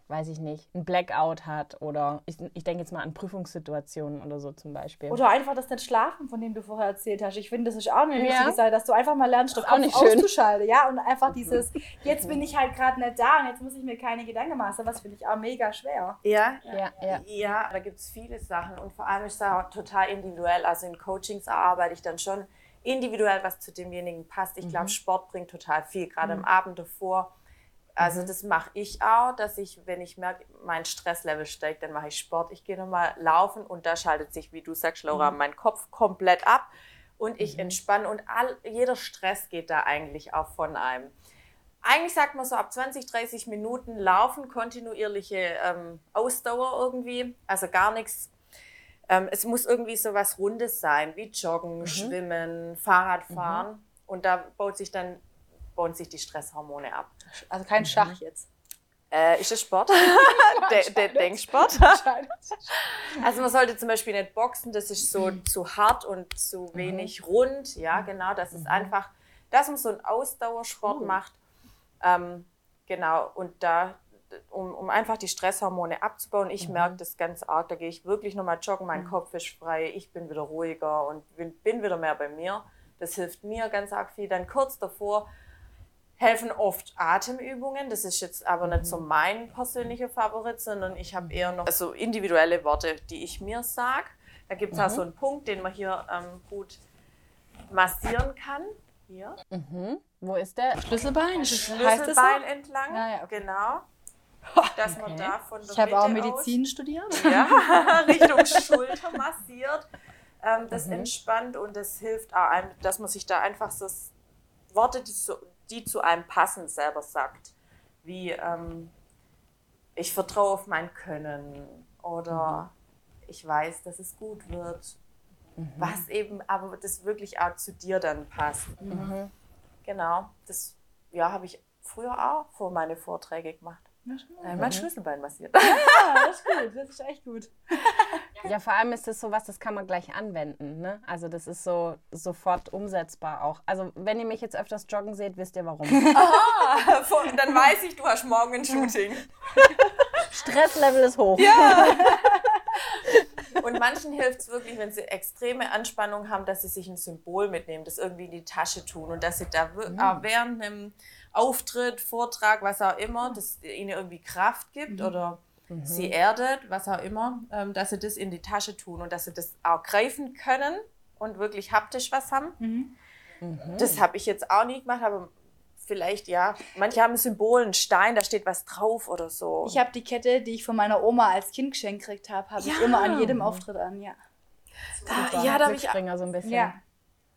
weiß ich nicht, ein Blackout hat oder ich, ich denke jetzt mal an Prüfungssituationen oder so zum Beispiel. Oder einfach das nicht schlafen, von dem du vorher erzählt hast. Ich finde, das ist auch eine Ja. wichtige Sache, dass du einfach mal lernst, das auch nicht schön. auszuschalten. Ja, und einfach dieses, jetzt bin ich halt gerade nicht da und jetzt muss ich mir keine Gedanken machen. Was finde ich auch mega schwer. Ja, ja, ja. Ja, da gibt es viele Sachen und vor allem ist es auch total individuell. Also in Coachings arbeite ich dann schon individuell, was zu demjenigen passt. Ich glaube, Sport bringt total viel, gerade am Abend davor. Also das mache ich auch, dass ich, wenn ich merke, mein Stresslevel steigt, dann mache ich Sport. Ich gehe nochmal laufen und da schaltet sich, wie du sagst, Laura, mein Kopf komplett ab und ich entspanne und all, jeder Stress geht da eigentlich auch von einem. Eigentlich sagt man so ab 20, 30 Minuten laufen, kontinuierliche ähm, Ausdauer irgendwie, also gar nichts. Ähm, es muss irgendwie so was Rundes sein, wie Joggen, Schwimmen, Fahrradfahren. Und da baut sich dann bauen sich die Stresshormone ab. Also kein Schach jetzt. Äh, ist das Sport? De De Denksport? Also man sollte zum Beispiel nicht boxen, das ist so zu hart und zu wenig rund. Ja, genau, das ist einfach, dass man so einen Ausdauersport macht. Ähm, genau, und da, um, um einfach die Stresshormone abzubauen, ich merke das ganz arg, da gehe ich wirklich nochmal joggen, mein Kopf ist frei, ich bin wieder ruhiger und bin, bin wieder mehr bei mir. Das hilft mir ganz arg viel. Dann kurz davor helfen oft Atemübungen. Das ist jetzt aber nicht so mein persönlicher Favorit, sondern ich habe eher noch so individuelle Worte, die ich mir sage. Da gibt es auch so einen Punkt, den man hier ähm, gut massieren kann. Hier. Wo ist der? Schlüsselbein? Heißt das so? Schlüsselbein entlang. Ja, ja, okay. Genau. Dass man Okay. da von der Ich habe auch Medizin studiert. Aus, ja, Richtung Schulter massiert. Ähm, das entspannt und das hilft auch dass man sich da einfach so Worte, die, so, die zu einem passen, selber sagt. Wie ähm, ich vertraue auf mein Können oder ich weiß, dass es gut wird. Was eben aber das wirklich auch zu dir dann passt. Genau, das ja, habe ich früher auch vor meine Vorträge gemacht. Äh, mein Schlüsselbein massiert. Ja, das ist gut. Das ist echt gut. Ja, vor allem ist das sowas, das kann man gleich anwenden. Ne? Also das ist so sofort umsetzbar auch. Also wenn ihr mich jetzt öfters joggen seht, wisst ihr warum. Von- Dann weiß ich, du hast morgen ein Shooting. Stresslevel ist hoch. Und manchen hilft es wirklich, wenn sie extreme Anspannung haben, dass sie sich ein Symbol mitnehmen, das irgendwie in die Tasche tun und dass sie da wir- auch während einem Auftritt, Vortrag, was auch immer, das ihnen irgendwie Kraft gibt oder sie erdet, was auch immer, ähm, dass sie das in die Tasche tun und dass sie das auch greifen können und wirklich haptisch was haben. Das habe ich jetzt auch nie gemacht, aber vielleicht ja. Manche haben ein Symbol, ein Stein, da steht was drauf oder so. Ich habe die Kette, die ich von meiner Oma als Kind geschenkt gekriegt habe, habe ich Ja. immer an jedem Auftritt an, ja. da, ja, da habe ich so ein bisschen. Ja.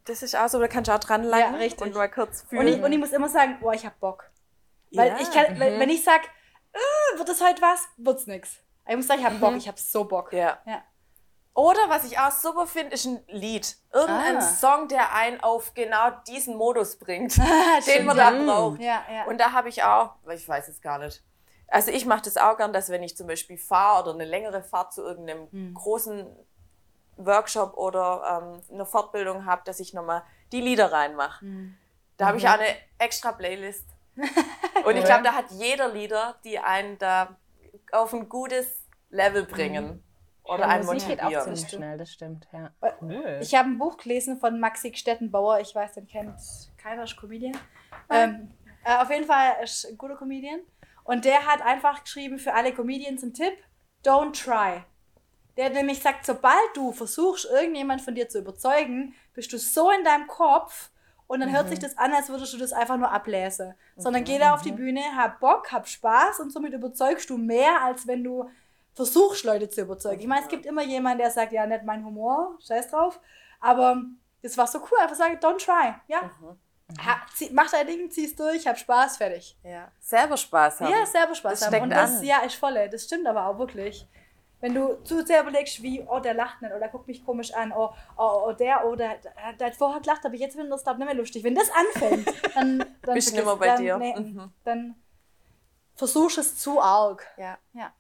Das ist auch so, da kannst du auch dran langen Ja, richtig. und mal kurz fühlen. Und ich, und ich muss immer sagen, boah, ich hab Bock. Weil Ja. ich kann, wenn- wenn ich sag, äh, wird das heute was? Wird's nix. Ich muss sagen, ich hab Bock, ich hab so Bock. Ja. Ja. Oder was ich auch super finde, ist ein Lied. Irgendein Ah. Song, der einen auf genau diesen Modus bringt, den man da braucht. Ja, ja. Und da habe ich auch, ich weiß es gar nicht. Also ich mache das auch gern, dass wenn ich zum Beispiel fahre oder eine längere Fahrt zu irgendeinem Hm. großen Workshop oder ähm, eine Fortbildung habe, dass ich nochmal die Lieder reinmache. Hm. Da habe ich auch eine extra Playlist. Und ich glaube, da hat jeder Lieder, die einen da auf ein gutes Level bringen. Oder einen Musik geht auch motivieren. ziemlich schnell, das stimmt, ja. Äh, Ich habe ein Buch gelesen von Maxi Stettenbauer. Ich weiß, den kennt keiner, ist Comedian. Ähm, äh, auf jeden Fall ist ein guter Comedian. Und der hat einfach geschrieben für alle Comedians einen Tipp: Don't try. Der nämlich sagt, sobald du versuchst, irgendjemand von dir zu überzeugen, bist du so in deinem Kopf und dann hört sich das an, als würdest du das einfach nur ablesen. Sondern geh da auf die Bühne, hab Bock, hab Spaß und somit überzeugst du mehr, als wenn du versuchst, Leute zu überzeugen. Ich meine, es gibt immer jemanden, der sagt, ja, nicht mein Humor, scheiß drauf. Aber das war so cool, einfach sagen, don't try. Ja. Ha, zieh, mach dein Ding, zieh's durch, hab Spaß, fertig. Ja. Selber Spaß haben. Ja, selber Spaß Das haben. Und das, an. ja, ist volle. Das stimmt aber auch wirklich. Wenn du zu sehr überlegst, wie, oh, der lacht nicht, oder der guckt mich komisch an, oh, oh, oh der, oh, der, der, der hat vorher gelacht, aber jetzt findet das, glaub ich, nicht mehr lustig. Wenn das anfängt, dann, dann Bist du bei dann, dir. Nee, Mhm. Dann versuchst es zu arg. Ja. Ja.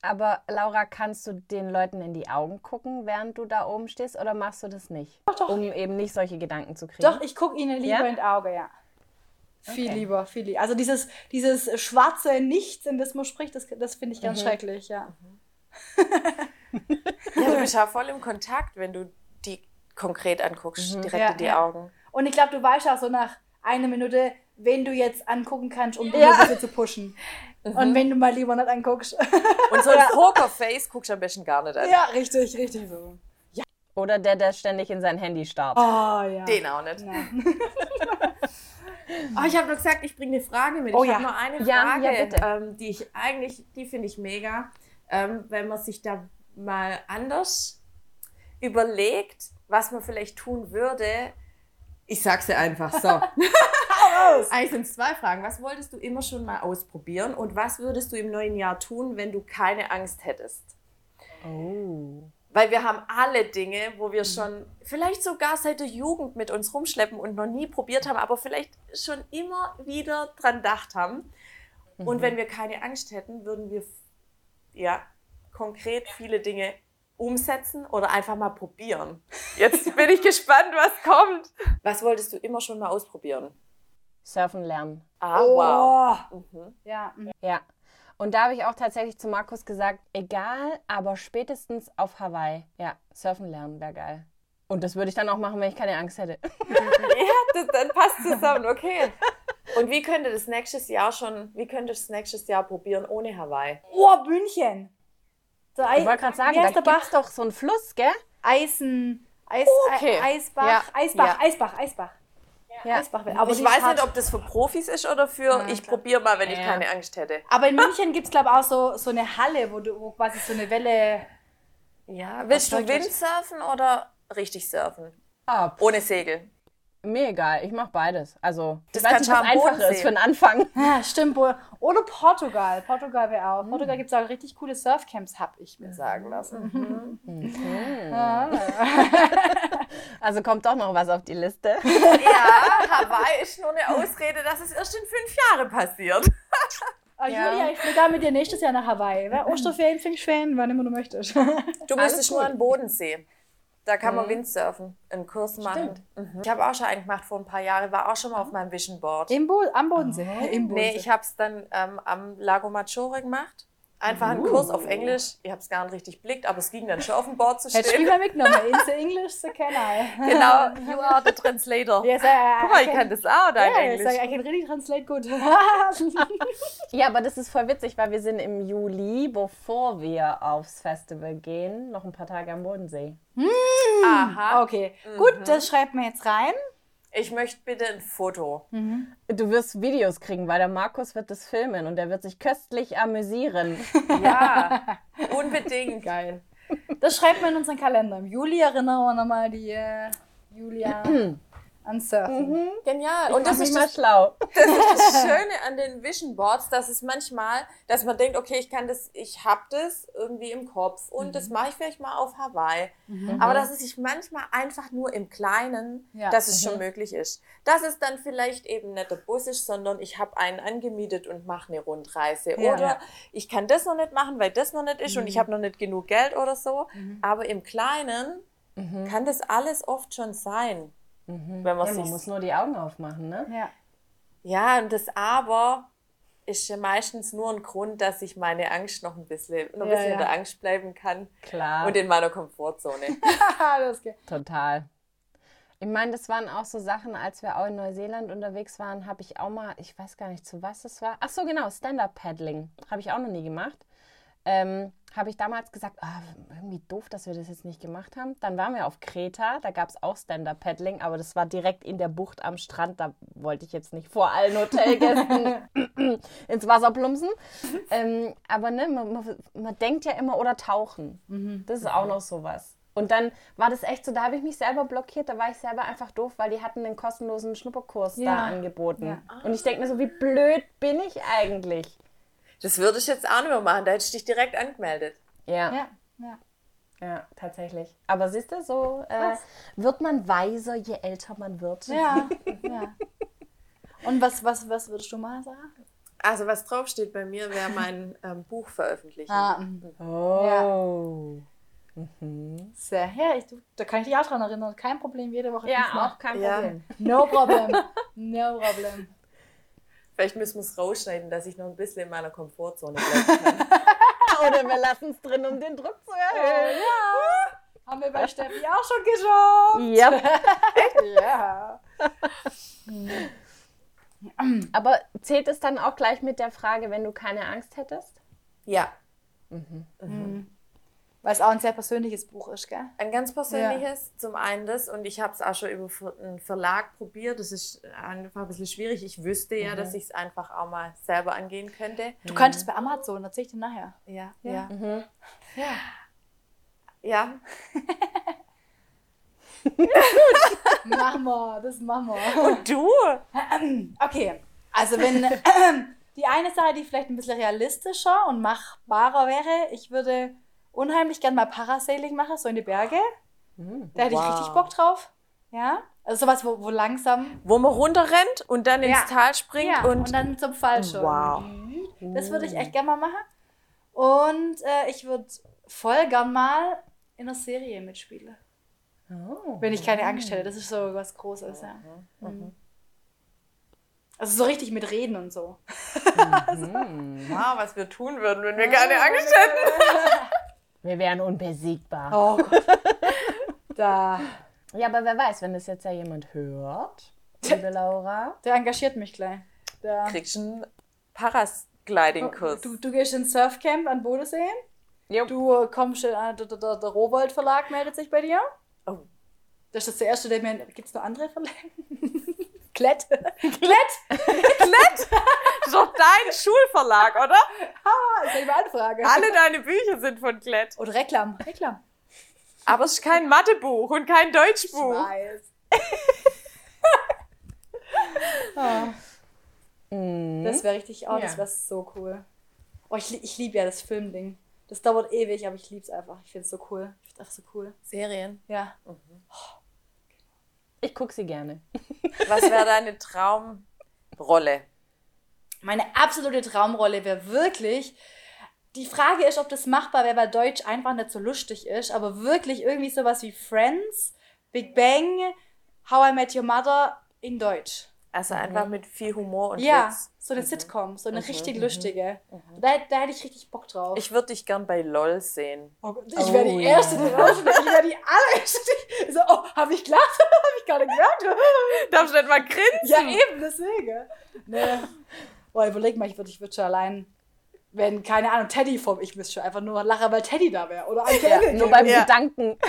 Aber Laura, kannst du den Leuten in die Augen gucken, während du da oben stehst, oder machst du das nicht? doch. Um eben nicht solche Gedanken zu kriegen. Doch, ich gucke ihnen lieber Ja? in die Augen, ja. Viel Okay. lieber, viel lieber. Also dieses, dieses schwarze Nichts, in das man spricht, das, das finde ich ganz schrecklich, ja. Ja, du bist ja voll im Kontakt, wenn du die konkret anguckst, direkt Ja, in die ja. Augen. Und ich glaube, du weißt auch so nach einer Minute, wen du jetzt angucken kannst, um Ja. ein bisschen zu pushen. Und wenn du mal lieber nicht anguckst. Und so ein Pokerface guckst du am besten gar nicht an. ja, richtig, richtig so. Oder der, der ständig in sein Handy starrt. Oh ja. Den auch nicht. Ja. Oh, ich habe nur gesagt, ich bringe eine Frage mit. Oh ich ja. habe noch eine Ja, Frage, ja, bitte. ähm, die ich eigentlich, die finde ich mega, ähm, wenn man sich da mal anders überlegt, was man vielleicht tun würde. Ich sag's dir einfach so. Eigentlich sind es zwei Fragen. Was wolltest du immer schon mal ausprobieren und was würdest du im neuen Jahr tun, wenn du keine Angst hättest? Oh. Weil wir haben alle Dinge, wo wir schon vielleicht sogar seit der Jugend mit uns rumschleppen und noch nie probiert haben, aber vielleicht schon immer wieder dran gedacht haben. Und wenn wir keine Angst hätten, würden wir ja konkret viele Dinge umsetzen oder einfach mal probieren. Jetzt bin ich gespannt, was kommt. Was wolltest du immer schon mal ausprobieren? Surfen lernen. Ah, wow. Oh. Ja. mhm. Ja. Und da habe ich auch tatsächlich zu Markus gesagt, egal, aber spätestens auf Hawaii. Ja, surfen lernen wäre geil. Und das würde ich dann auch machen, wenn ich keine Angst hätte. Ja, das, dann passt zusammen, okay. Und wie könnte das nächstes Jahr schon, wie könnte das nächstes Jahr probieren ohne Hawaii? Oh, München. So, Ich wollte gerade sagen, da heißt der gibt Bach? es doch so einen Fluss, gell? Eisen. Eis, Okay. Eisbach, Ja. Eisbach, Ja. Eisbach, Eisbach. Ja. Eisbach. Aber ich weiß nicht, ob das für Profis ist oder für ich probiere mal, wenn ich keine Angst hätte. Aber in München gibt es, glaube ich, auch so, so eine Halle, wo du wo quasi so eine Welle. Ja, willst du? Windsurfen oder richtig surfen? Ah, Ohne Segel. Mir egal, ich mache beides. Also, Das ich weiß nicht, was einfacher ist für einen Anfang. Ja, stimmt. Oder Portugal. Portugal wäre auch. Portugal gibt es auch richtig coole Surfcamps, hab ich mir sagen lassen. Also kommt doch noch was auf die Liste. Ja, Hawaii ist nur eine Ausrede, dass es erst in fünf Jahren passiert. Ah, Julia, ich will da mit dir nächstes Jahr nach Hawaii. Osterferien, Pfingstferien, wann immer du möchtest. Du müsstest nur an den Bodensee. Da kann man Windsurfen, einen Kurs machen. Mhm. Ich habe auch schon einen gemacht vor ein paar Jahren, war auch schon mal auf meinem Vision Board. Im Bo am Bodensee. Im Bodensee. Nee, ich habe es dann ähm, am Lago Maggiore gemacht. Einfach einen Kurs auf Englisch. Ich habe es gar nicht richtig blickt, aber es ging dann schon auf dem Board zu Hättest du stehen. lieber mitgenommen. In the English, the can I. Genau, you are the translator. Yes, I, I, Guck mal, I ich can- kann das auch, dein Yeah, Englisch. I can really translate good. Ja, aber das ist voll witzig, weil wir sind im Juli, bevor wir aufs Festival gehen, noch ein paar Tage am Bodensee. Aha. okay, gut, das schreibt mir jetzt rein. Ich möchte bitte ein Foto. Du wirst Videos kriegen, weil der Markus wird das filmen und er wird sich köstlich amüsieren. Ja, unbedingt. Geil. Das schreibt man in unseren Kalender. Im Juli erinnern wir nochmal die äh, Julia an Surfen. Genial. Und das ist mal das, schlau. das ist das Schöne an den Vision Boards, dass es manchmal, dass man denkt, okay, ich kann das, ich hab das irgendwie im Kopf und das mache ich vielleicht mal auf Hawaii. Aber dass es sich manchmal einfach nur im Kleinen, Ja. dass es schon möglich ist. Dass es dann vielleicht eben nicht der Bus ist, sondern ich habe einen angemietet und mache eine Rundreise. Ja. Oder ich kann das noch nicht machen, weil das noch nicht ist und ich habe noch nicht genug Geld oder so. Aber im Kleinen kann das alles oft schon sein. Wenn man Ja, sich man muss nur die Augen aufmachen, ne? Ja. ja, und das Aber ist ja meistens nur ein Grund, dass ich meine Angst noch ein bisschen, noch ein Ja, bisschen in ja. der Angst bleiben kann Klar. und in meiner Komfortzone. das geht. Total. Ich meine, das waren auch so Sachen, als wir auch in Neuseeland unterwegs waren, habe ich auch mal, ich weiß gar nicht, zu was es war. Ach so, genau, Stand-Up-Paddling. Habe ich auch noch nie gemacht. Ähm, habe ich damals gesagt, ah, irgendwie doof, dass wir das jetzt nicht gemacht haben. Dann waren wir auf Kreta, da gab es auch Stand-Up-Paddling, aber das war direkt in der Bucht am Strand. Da wollte ich jetzt nicht vor allen Hotelgästen ins Wasser plumpsen. Ähm, aber ne, man, man, man denkt ja immer, oder tauchen. Das ist auch noch sowas. Und dann war das echt so, da habe ich mich selber blockiert, da war ich selber einfach doof, weil die hatten einen kostenlosen Schnupperkurs Ja. da angeboten. Ja. Und ich denke mir so, wie blöd bin ich eigentlich? Das würde ich jetzt auch nicht mehr machen, da hättest du dich direkt angemeldet. Ja, Ja, ja. ja, tatsächlich. Aber siehst du, so äh, wird man weiser, je älter man wird. Ja, ja. Und was, was, was würdest du machen, Sarah? Also was draufsteht bei mir, wäre mein ähm, Buch veröffentlichen. Ah, mhm. Oh. sehr. Ja, ich, du, da kann ich dich auch dran erinnern. Kein Problem, jede Woche Ja, auch kein Ja. Problem. No problem. No problem. Vielleicht müssen wir es rausschneiden, dass ich noch ein bisschen in meiner Komfortzone bleiben kann. Oder wir lassen es drin, um den Druck zu erhöhen. Ja. Haben wir bei Steffi auch schon geschafft. Ja. Ja. Aber zählt es dann auch gleich mit der Frage, wenn du keine Angst hättest? Ja, Weil es auch ein sehr persönliches Buch ist, gell? ein ganz persönliches, zum einen das, und ich habe es auch schon über einen Verlag probiert. Das ist einfach ein bisschen schwierig. Ich wüsste ja, dass ich es einfach auch mal selber angehen könnte. Du könntest bei Amazon, erzähl ich dir nachher. Ja, Ja. ja. Ja. Ja, Machen wir, das machen wir. und du? Okay, also wenn die eine Sache, die vielleicht ein bisschen realistischer und machbarer wäre, ich würde unheimlich gern mal Parasailing machen, so in die Berge. Da hätte ich Wow. richtig Bock drauf. Ja, also sowas, wo, wo langsam Wo man runterrennt und dann ins Ja. Tal springt ja, und, und, dann zum Fallschirm. Wow. Das würde ich echt gerne mal machen. Und äh, ich würde voll gern mal in einer Serie mitspielen. Oh. Wenn ich keine Angst hätte. Das ist so was Großes, ja. Mhm. Also so richtig mit Reden und so. wow, was wir tun würden, wenn wir keine Angst hätten. Wir wären unbesiegbar. Oh Gott. Da. Ja, aber wer weiß, wenn das jetzt ja jemand hört, liebe Laura. Der engagiert mich gleich. Der, Kriegst einen Paragliding-Kurs. du, du gehst ins Surfcamp an Bodensee. Jo. Du kommst, in, äh, der, der, der Rowold Verlag meldet sich bei dir. Oh. Das ist das der erste, der mir. Gibt es noch andere Verlage? Klett. Klett! Das ist doch dein Schulverlag, oder? Ah, ist ja eine Anfrage. Alle deine Bücher sind von Klett. Oder Reklam. Reklam. Aber es ist kein Mathebuch und kein Ich Deutschbuch. weiß. Ah, Mhm. das wäre richtig, oh, das Ja. wäre so cool. Oh, ich, ich liebe ja das Filmding. Das dauert ewig, aber ich liebe es einfach. Ich finde es so cool. Ich finde es einfach so cool. Serien. Ja. Ich gucke sie gerne. Was wäre deine Traumrolle? Meine absolute Traumrolle wäre wirklich. Die Frage ist, ob das machbar wäre, weil Deutsch einfach nicht so lustig ist, aber wirklich irgendwie sowas wie Friends, Big Bang, How I Met Your Mother in Deutsch. Also einfach mit viel Humor und Ja, Witz. so eine Sitcom, so eine richtig lustige. Da, da hätte ich richtig Bock drauf. Ich würde dich gern bei LOL sehen. Oh ich wäre die Oh, Erste, die rausschlägt. Ich wäre die allererste. die- So, oh, habe ich Glas? habe ich nicht gemerkt. Darfst du nicht mal grinsen? ja, eben, deswegen. Nee. Boah, überleg mal, ich würde ich würd schon allein, wenn, keine Ahnung, Teddy vom, ich müsste schon einfach nur lachen, weil Teddy da wäre. Oder Ja, nur beim Ja. Gedanken.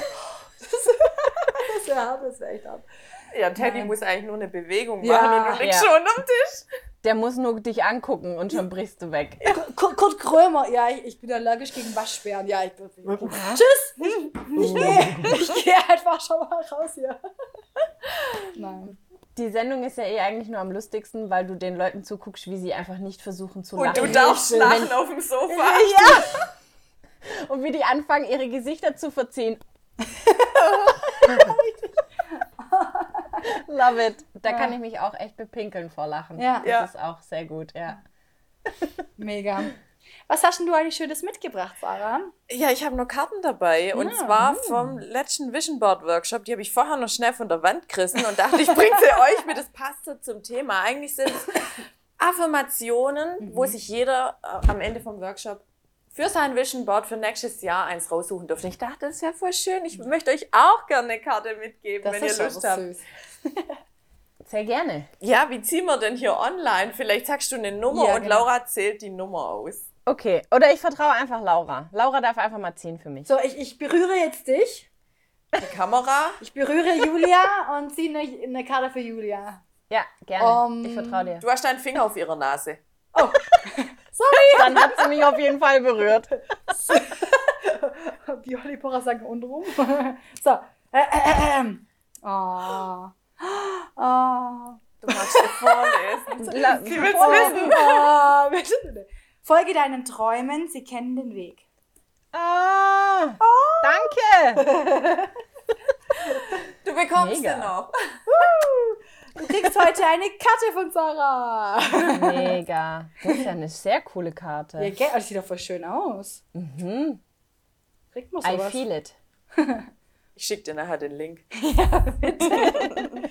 Das wäre hart, das wäre echt hart. Ja, Teddy Nein. muss eigentlich nur eine Bewegung Ja, machen und du liegst ja. schon am Tisch. Der muss nur dich angucken und schon brichst du weg. Kurt, Kurt Krömer, ja, ich, ich bin allergisch gegen Waschbären. Ja, ich bin. Tschüss! Ich, ich gehe ich geh einfach schon mal raus hier. Nein. Die Sendung ist ja eh eigentlich nur am lustigsten, weil du den Leuten zuguckst, wie sie einfach nicht versuchen zu Und lachen. du darfst lachen auf dem Sofa. Ja. Und wie die anfangen, ihre Gesichter zu verziehen. Love it. Da kann ich mich auch echt bepinkeln vor Lachen. Ja. Das Ja. ist auch sehr gut, ja. Mega. Was hast denn du eigentlich Schönes mitgebracht, Sarah? Ja, ich habe noch Karten dabei. Und Ja, zwar vom letzten Vision Board Workshop. Die habe ich vorher noch schnell von der Wand gerissen und dachte, ich bringe sie euch mit. Das passt so zum Thema. Eigentlich sind es Affirmationen, wo sich jeder äh, am Ende vom Workshop für sein Vision Board für nächstes Jahr eins raussuchen dürfte. Ich dachte, das wäre voll schön. Ich möchte euch auch gerne eine Karte mitgeben, wenn ihr Lust habt. süß. Sehr gerne. Ja, wie ziehen wir denn hier online? Vielleicht sagst du eine Nummer Ja, und genau. Laura zählt die Nummer aus. Okay, oder ich vertraue einfach Laura. Laura darf einfach mal ziehen für mich. So, ich, ich berühre jetzt dich. Die Kamera. Ich berühre Julia und ziehe eine, eine Karte für Julia. Ja, gerne. Um, ich vertraue dir. Du hast deinen Finger auf ihrer Nase. Dann hat sie mich auf jeden Fall berührt. Wie Holly Porra sagen, untenrum. so. Äh, äh, äh, oh. Oh. Du magst dir vorlesen. La- Sie will's wissen. Oh, bitte. Folge deinen Träumen, sie kennen den Weg. Ah, danke. Du bekommst Mega. sie noch. Du kriegst heute eine Karte von Sarah. Mega. Das ist ja eine sehr coole Ja, Karte. gell? Das sieht doch voll schön aus. Mhm. Kriegt man I sowas? feel it. Ich schicke dir nachher den Link.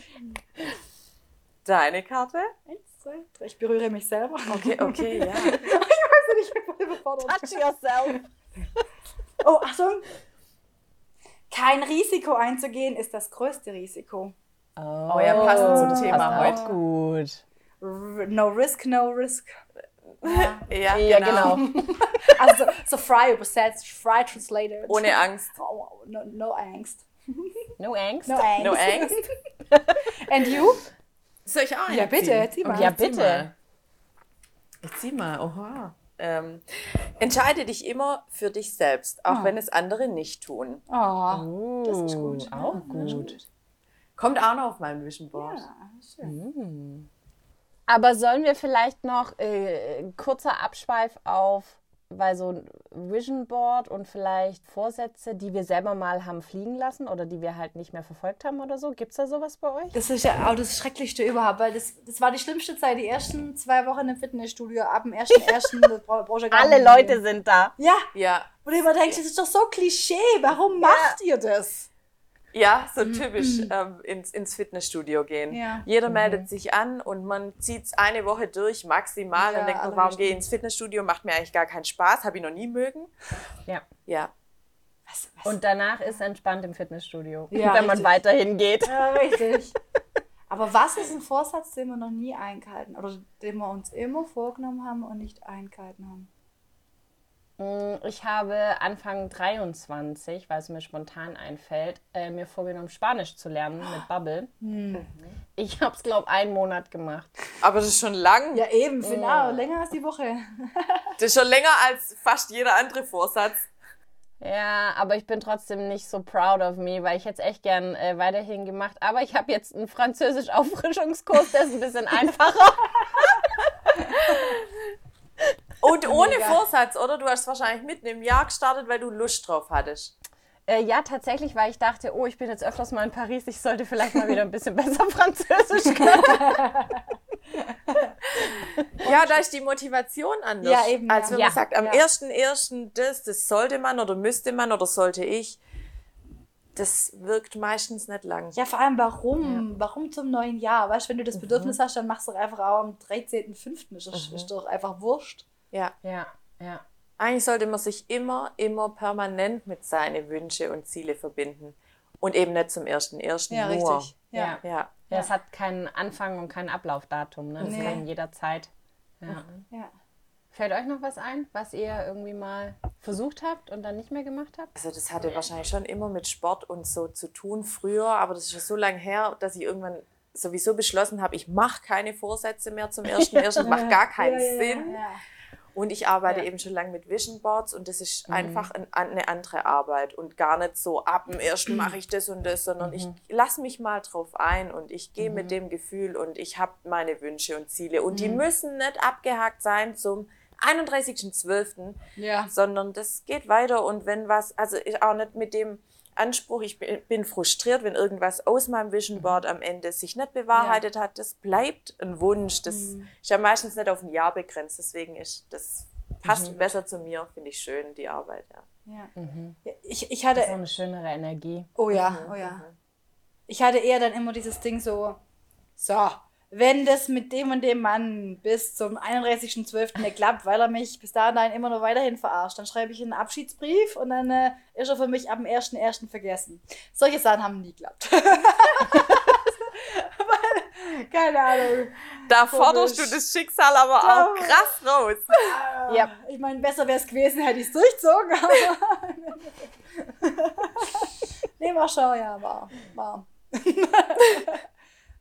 Deine Karte? Eins, zwei, drei. Ich berühre mich selber. Okay, okay, ja. Ich weiß nicht, ich bin überfordert. Touch yourself. Oh, Achtung! Kein Risiko einzugehen ist das größte Risiko. Oh, ja, passend zum Thema passt heute. gut. No risk, no risk. Ja. Ja, Ja, genau. Also so, so frei übersetzt, frei translated. Ohne Angst. Oh, no, no Angst. No Angst. No Angst. No Angst. And you? Soll ich auch Ja, bitte, zieh mal. Ja, bitte. Ich zieh mal, oha. Ähm, entscheide dich immer für dich selbst, auch Ah. wenn es andere nicht tun. Oh, das ist gut. Auch Ja, gut. Kommt auch noch auf meinem Vision Board. ja, schön. Aber sollen wir vielleicht noch äh, kurzer Abschweif auf, weil so ein Vision Board und vielleicht Vorsätze, die wir selber mal haben fliegen lassen oder die wir halt nicht mehr verfolgt haben oder so? Gibt es da sowas bei euch? Das ist ja auch das Schrecklichste überhaupt, weil das, das war die schlimmste Zeit, die ersten zwei Wochen im Fitnessstudio, ab dem 1.1. das bra- brauchst du ja gar Alle Leute sind da. Ja, Ja, wo du immer denkst, das ist doch so Klischee, warum macht ihr das? Ja, so typisch ähm, ins, ins Fitnessstudio gehen. Ja. Jeder meldet sich an und man zieht es eine Woche durch, maximal. Ja, und denkt man, allerhöchstens. warum gehe ich ins Fitnessstudio? Macht mir eigentlich gar keinen Spaß, habe ich noch nie mögen. Ja. Ja, Was, was? Und danach ist entspannt im Fitnessstudio, Ja, wenn man richtig. weiterhin geht. ja, richtig. Aber was ist ein Vorsatz, den wir noch nie eingehalten oder den wir uns immer vorgenommen haben und nicht eingehalten haben? Mm, Ich habe Anfang 23, weil es mir spontan einfällt, äh, mir vorgenommen, Spanisch zu lernen mit Bubble. Ich habe es, glaube ich, einen Monat gemacht. aber das ist schon lang. Ja, eben, genau, länger als die Woche. Das ist schon länger als fast jeder andere Vorsatz. Ja, aber ich bin trotzdem nicht so proud of me, weil ich hätte es echt gern äh, weiterhin gemacht. Aber ich habe jetzt einen Französisch-Auffrischungskurs, der ist ein bisschen einfacher. Und ohne Mega. Vorsatz, oder? Du hast wahrscheinlich mitten im Jahr gestartet, weil du Lust drauf hattest. Äh, ja, tatsächlich, weil ich dachte, oh, ich bin jetzt öfters mal in Paris, ich sollte vielleicht mal wieder ein bisschen besser Französisch können. Ja, da ist die Motivation anders. Ja, eben, Als ja. wenn Ja, man sagt, am ja. 1.1. das, das sollte man oder müsste man oder sollte ich. Das wirkt meistens nicht lang. Ja, vor allem warum? Warum zum neuen Jahr? Weißt du, wenn du das Bedürfnis hast, dann machst du doch einfach auch am 13.05. Ist, doch- ist doch einfach wurscht. Ja. Ja, ja. Eigentlich sollte man sich immer, immer permanent mit seinen Wünsche und Ziele verbinden. Und eben nicht zum 1.1. Ja, nur. richtig. Ja. Ja. Ja. Ja, es hat keinen Anfang und kein Ablaufdatum. Ne? Das Nee. kann jederzeit. Ja. ja. Fällt euch noch was ein, was ihr irgendwie mal versucht habt und dann nicht mehr gemacht habt? Also das hatte wahrscheinlich schon immer mit Sport und so zu tun früher, aber das ist schon so lange her, dass ich irgendwann sowieso beschlossen habe, ich mache keine Vorsätze mehr zum 1.1., macht gar keinen Ja, ja, Sinn. Und ich arbeite Ja. eben schon lange mit Vision Boards und das ist einfach ein, eine andere Arbeit und gar nicht so, ab dem ersten mache ich das und das, sondern ich lasse mich mal drauf ein und ich gehe mit dem Gefühl und ich habe meine Wünsche und Ziele und die müssen nicht abgehakt sein zum 31.12., Ja. sondern das geht weiter und wenn was, also ich auch nicht mit dem Anspruch, ich bin- frustriert, wenn irgendwas aus meinem Vision Board am Ende sich nicht bewahrheitet hat, das bleibt ein Wunsch, das ist ja meistens nicht auf ein Jahr begrenzt, deswegen ist das passt besser zu mir, finde ich schön, die Arbeit, ja. Ja. Mhm. Ja, Ich, ich hatte. So eine schönere Energie. Oh ja, oh ja. Ich hatte eher dann immer dieses Ding so, so, wenn das mit dem und dem Mann bis zum 31.12. nicht klappt, weil er mich bis dahin immer nur weiterhin verarscht, dann schreibe ich einen Abschiedsbrief und dann äh, ist er für mich ab dem 1.1. vergessen. Solche Sachen haben nie geklappt. Keine Ahnung. Da forderst du das Schicksal aber auch Da- krass raus. Ja. Ich meine, besser wäre es gewesen, hätte ich es durchzogen. Aber nee, war schon, ja, war. war.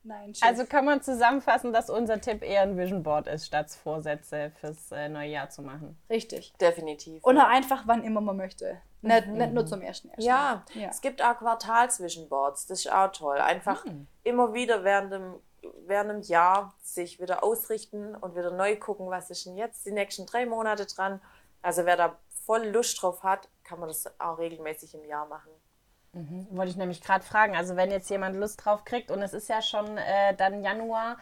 Nein, shit. Also kann man zusammenfassen, dass unser Tipp eher ein Vision Board ist, statt Vorsätze fürs äh, neue Jahr zu machen. Richtig. Definitiv. Und auch einfach, wann immer man möchte. Nicht, nicht nur zum ersten ersten. Ja, Ja. es gibt auch Quartals-Vision Boards, das ist auch toll. Einfach immer wieder während dem, während dem Jahr sich wieder ausrichten und wieder neu gucken, was ist denn jetzt die nächsten drei Monate dran. Also wer da voll Lust drauf hat, kann man das auch regelmäßig im Jahr machen. Wollte ich nämlich gerade fragen. Also wenn jetzt jemand Lust drauf kriegt und es ist ja schon äh, dann Januar,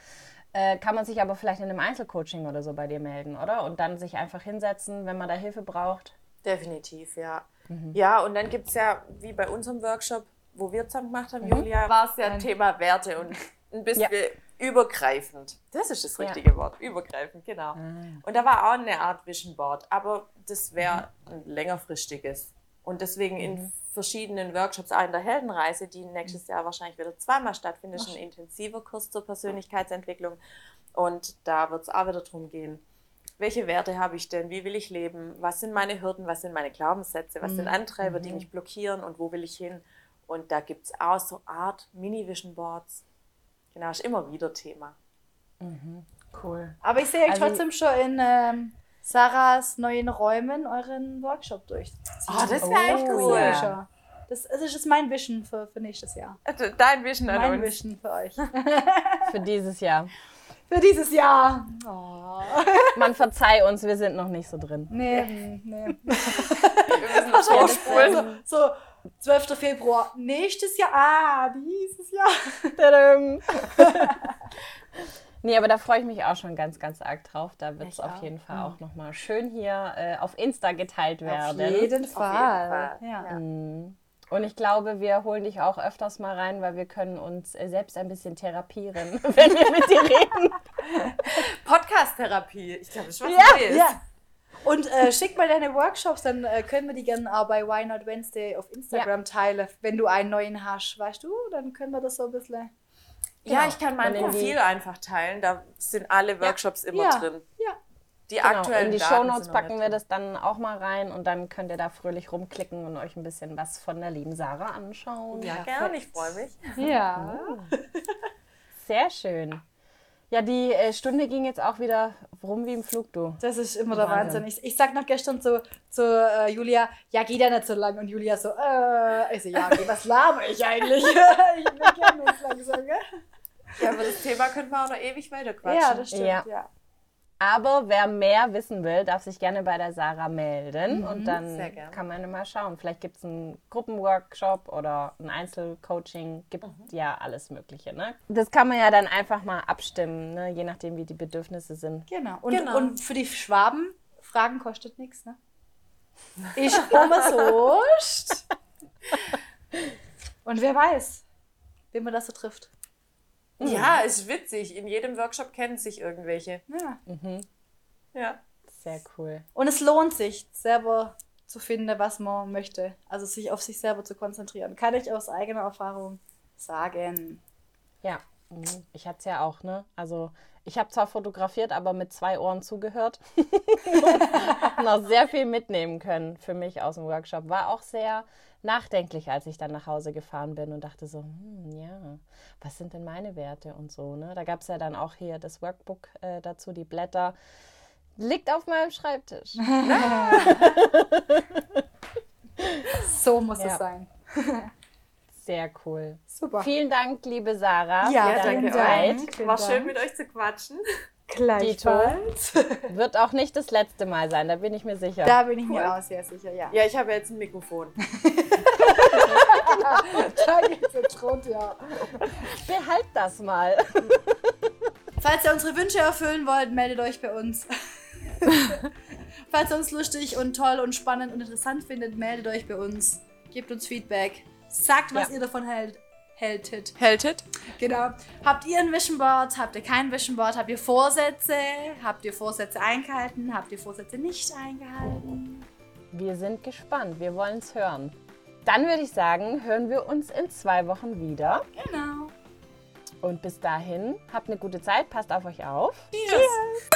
äh, kann man sich aber vielleicht in einem Einzelcoaching oder so bei dir melden, oder? Und dann sich einfach hinsetzen, wenn man da Hilfe braucht. Definitiv, ja. Ja, und dann gibt es ja, wie bei unserem Workshop, wo wir zusammen gemacht haben, Julia, war es ja Thema Werte und ein bisschen übergreifend. Das ist das Ja. richtige Wort, übergreifend, genau. Und da war auch eine Art Vision Board, aber das wäre ein längerfristiges. Und deswegen in verschiedenen Workshops, auch in der Heldenreise, die nächstes Jahr wahrscheinlich wieder zweimal stattfindet, ist ein intensiver Kurs zur Persönlichkeitsentwicklung. Und da wird es auch wieder darum gehen, welche Werte habe ich denn? Wie will ich leben? Was sind meine Hürden? Was sind meine Glaubenssätze? Was sind Antreiber, die mich blockieren? Und wo will ich hin? Und da gibt es auch so Art Mini-Vision Boards. Genau, ist immer wieder Thema. Cool. Aber ich sehe euch Also- trotzdem schon in ähm, Sarahs neuen Räumen euren Workshop durchziehen. Oh, das wäre echt Oh, cool. ja. Schon. Das, das ist mein Vision für, für nächstes Jahr. Also Dein Vision an Mein uns. Vision für euch. Für dieses Jahr. Für dieses Jahr. Oh. Man verzeih uns, wir sind noch nicht so drin. Nee, nee. Wir müssen das vorspulen. So, so 12. Februar nächstes Jahr. Ah, dieses Jahr. Nee, aber da freue ich mich auch schon ganz, ganz arg drauf. Da wird es auf jeden Fall auch nochmal schön hier äh, auf Insta geteilt werden. Auf jeden Auf Fall. jeden Fall. Ja. Und ich glaube, wir holen dich auch öfters mal rein, weil wir können uns äh, selbst ein bisschen therapieren, wenn wir mit dir reden. Podcast-Therapie. Ich glaube, das ist was Ja, Neues. Ja. Und äh, schick mal deine Workshops, dann äh, können wir die gerne auch bei Why Not Wednesday auf Instagram teilen. Wenn du einen neuen hast, weißt du, dann können wir das so ein bisschen. Ja, ich kann mein Profil einfach teilen. Da sind alle Workshops immer Ja. drin. Ja. Die Genau, aktuellen in die Daten Shownotes packen nicht wir das dann auch mal rein und dann könnt ihr da fröhlich rumklicken und euch ein bisschen was von der lieben Sarah anschauen. Ja, gern, ich freue mich. Ja. Sehr schön. Ja, die äh, Stunde ging jetzt auch wieder rum wie im Flug, du. Das ist immer der Wahnsinn. Wahnsinn. Ich, ich sag noch gestern zu, zu äh, Julia, ja, geht ja nicht so lang. Und Julia so, äh, ich so, ja, okay, was laber ich eigentlich? ich bin gerne jetzt langsam, gell? Ja, aber das Thema könnten wir auch noch ewig weiter quatschen. Ja, das stimmt, Ja. ja. Aber wer mehr wissen will, darf sich gerne bei der Sarah melden und dann kann man mal schauen. Vielleicht gibt es einen Gruppenworkshop oder ein Einzelcoaching, gibt ja alles Mögliche. Ne? Das kann man ja dann einfach mal abstimmen, ne? je nachdem, wie die Bedürfnisse sind. Genau. Und, Genau. und für die Schwaben, Fragen kostet nichts, ne? Ich umsonst. Und wer weiß, wen man das so trifft. Ja, ist witzig. In jedem Workshop kennen sich irgendwelche. Ja. Ja. Sehr cool. Und es lohnt sich, selber zu finden, was man möchte. Also sich auf sich selber zu konzentrieren. Kann ich aus eigener Erfahrung sagen. Ja, mhm. ich hatte es ja auch, ne? Also ich habe zwar fotografiert, aber mit zwei Ohren zugehört. noch sehr viel mitnehmen können für mich aus dem Workshop. War auch sehr nachdenklich, als ich dann nach Hause gefahren bin und dachte so, hm, ja, was sind denn meine Werte und so, ne? Da gab es ja dann auch hier das Workbook äh, dazu, die Blätter. Liegt auf meinem Schreibtisch. So muss Ja. es sein. Sehr cool. Super. Vielen Dank, liebe Sarah, Ja, für vielen deine Dank. Zeit. Vielen War schön mit euch zu quatschen. Gleichfalls. Wird auch nicht das letzte Mal sein, da bin ich mir sicher. Da bin ich mir auch sehr sicher, ja. Ja, ich habe jetzt ein Mikrofon. Da geht's jetzt rund, ja. Behalt das mal. Falls ihr unsere Wünsche erfüllen wollt, meldet euch bei uns. Falls ihr uns lustig und toll und spannend und interessant findet, meldet euch bei uns. Gebt uns Feedback. Sagt, was Ja. ihr davon hält, hältet. Hältet? Genau. Habt ihr ein Vision Board? Habt ihr kein Vision Board? Habt ihr Vorsätze? Habt ihr Vorsätze eingehalten? Habt ihr Vorsätze nicht eingehalten? Wir sind gespannt, wir wollen es hören. Dann würde ich sagen, hören wir uns in zwei Wochen wieder. Genau. Und bis dahin, habt eine gute Zeit, passt auf euch auf. Cheers.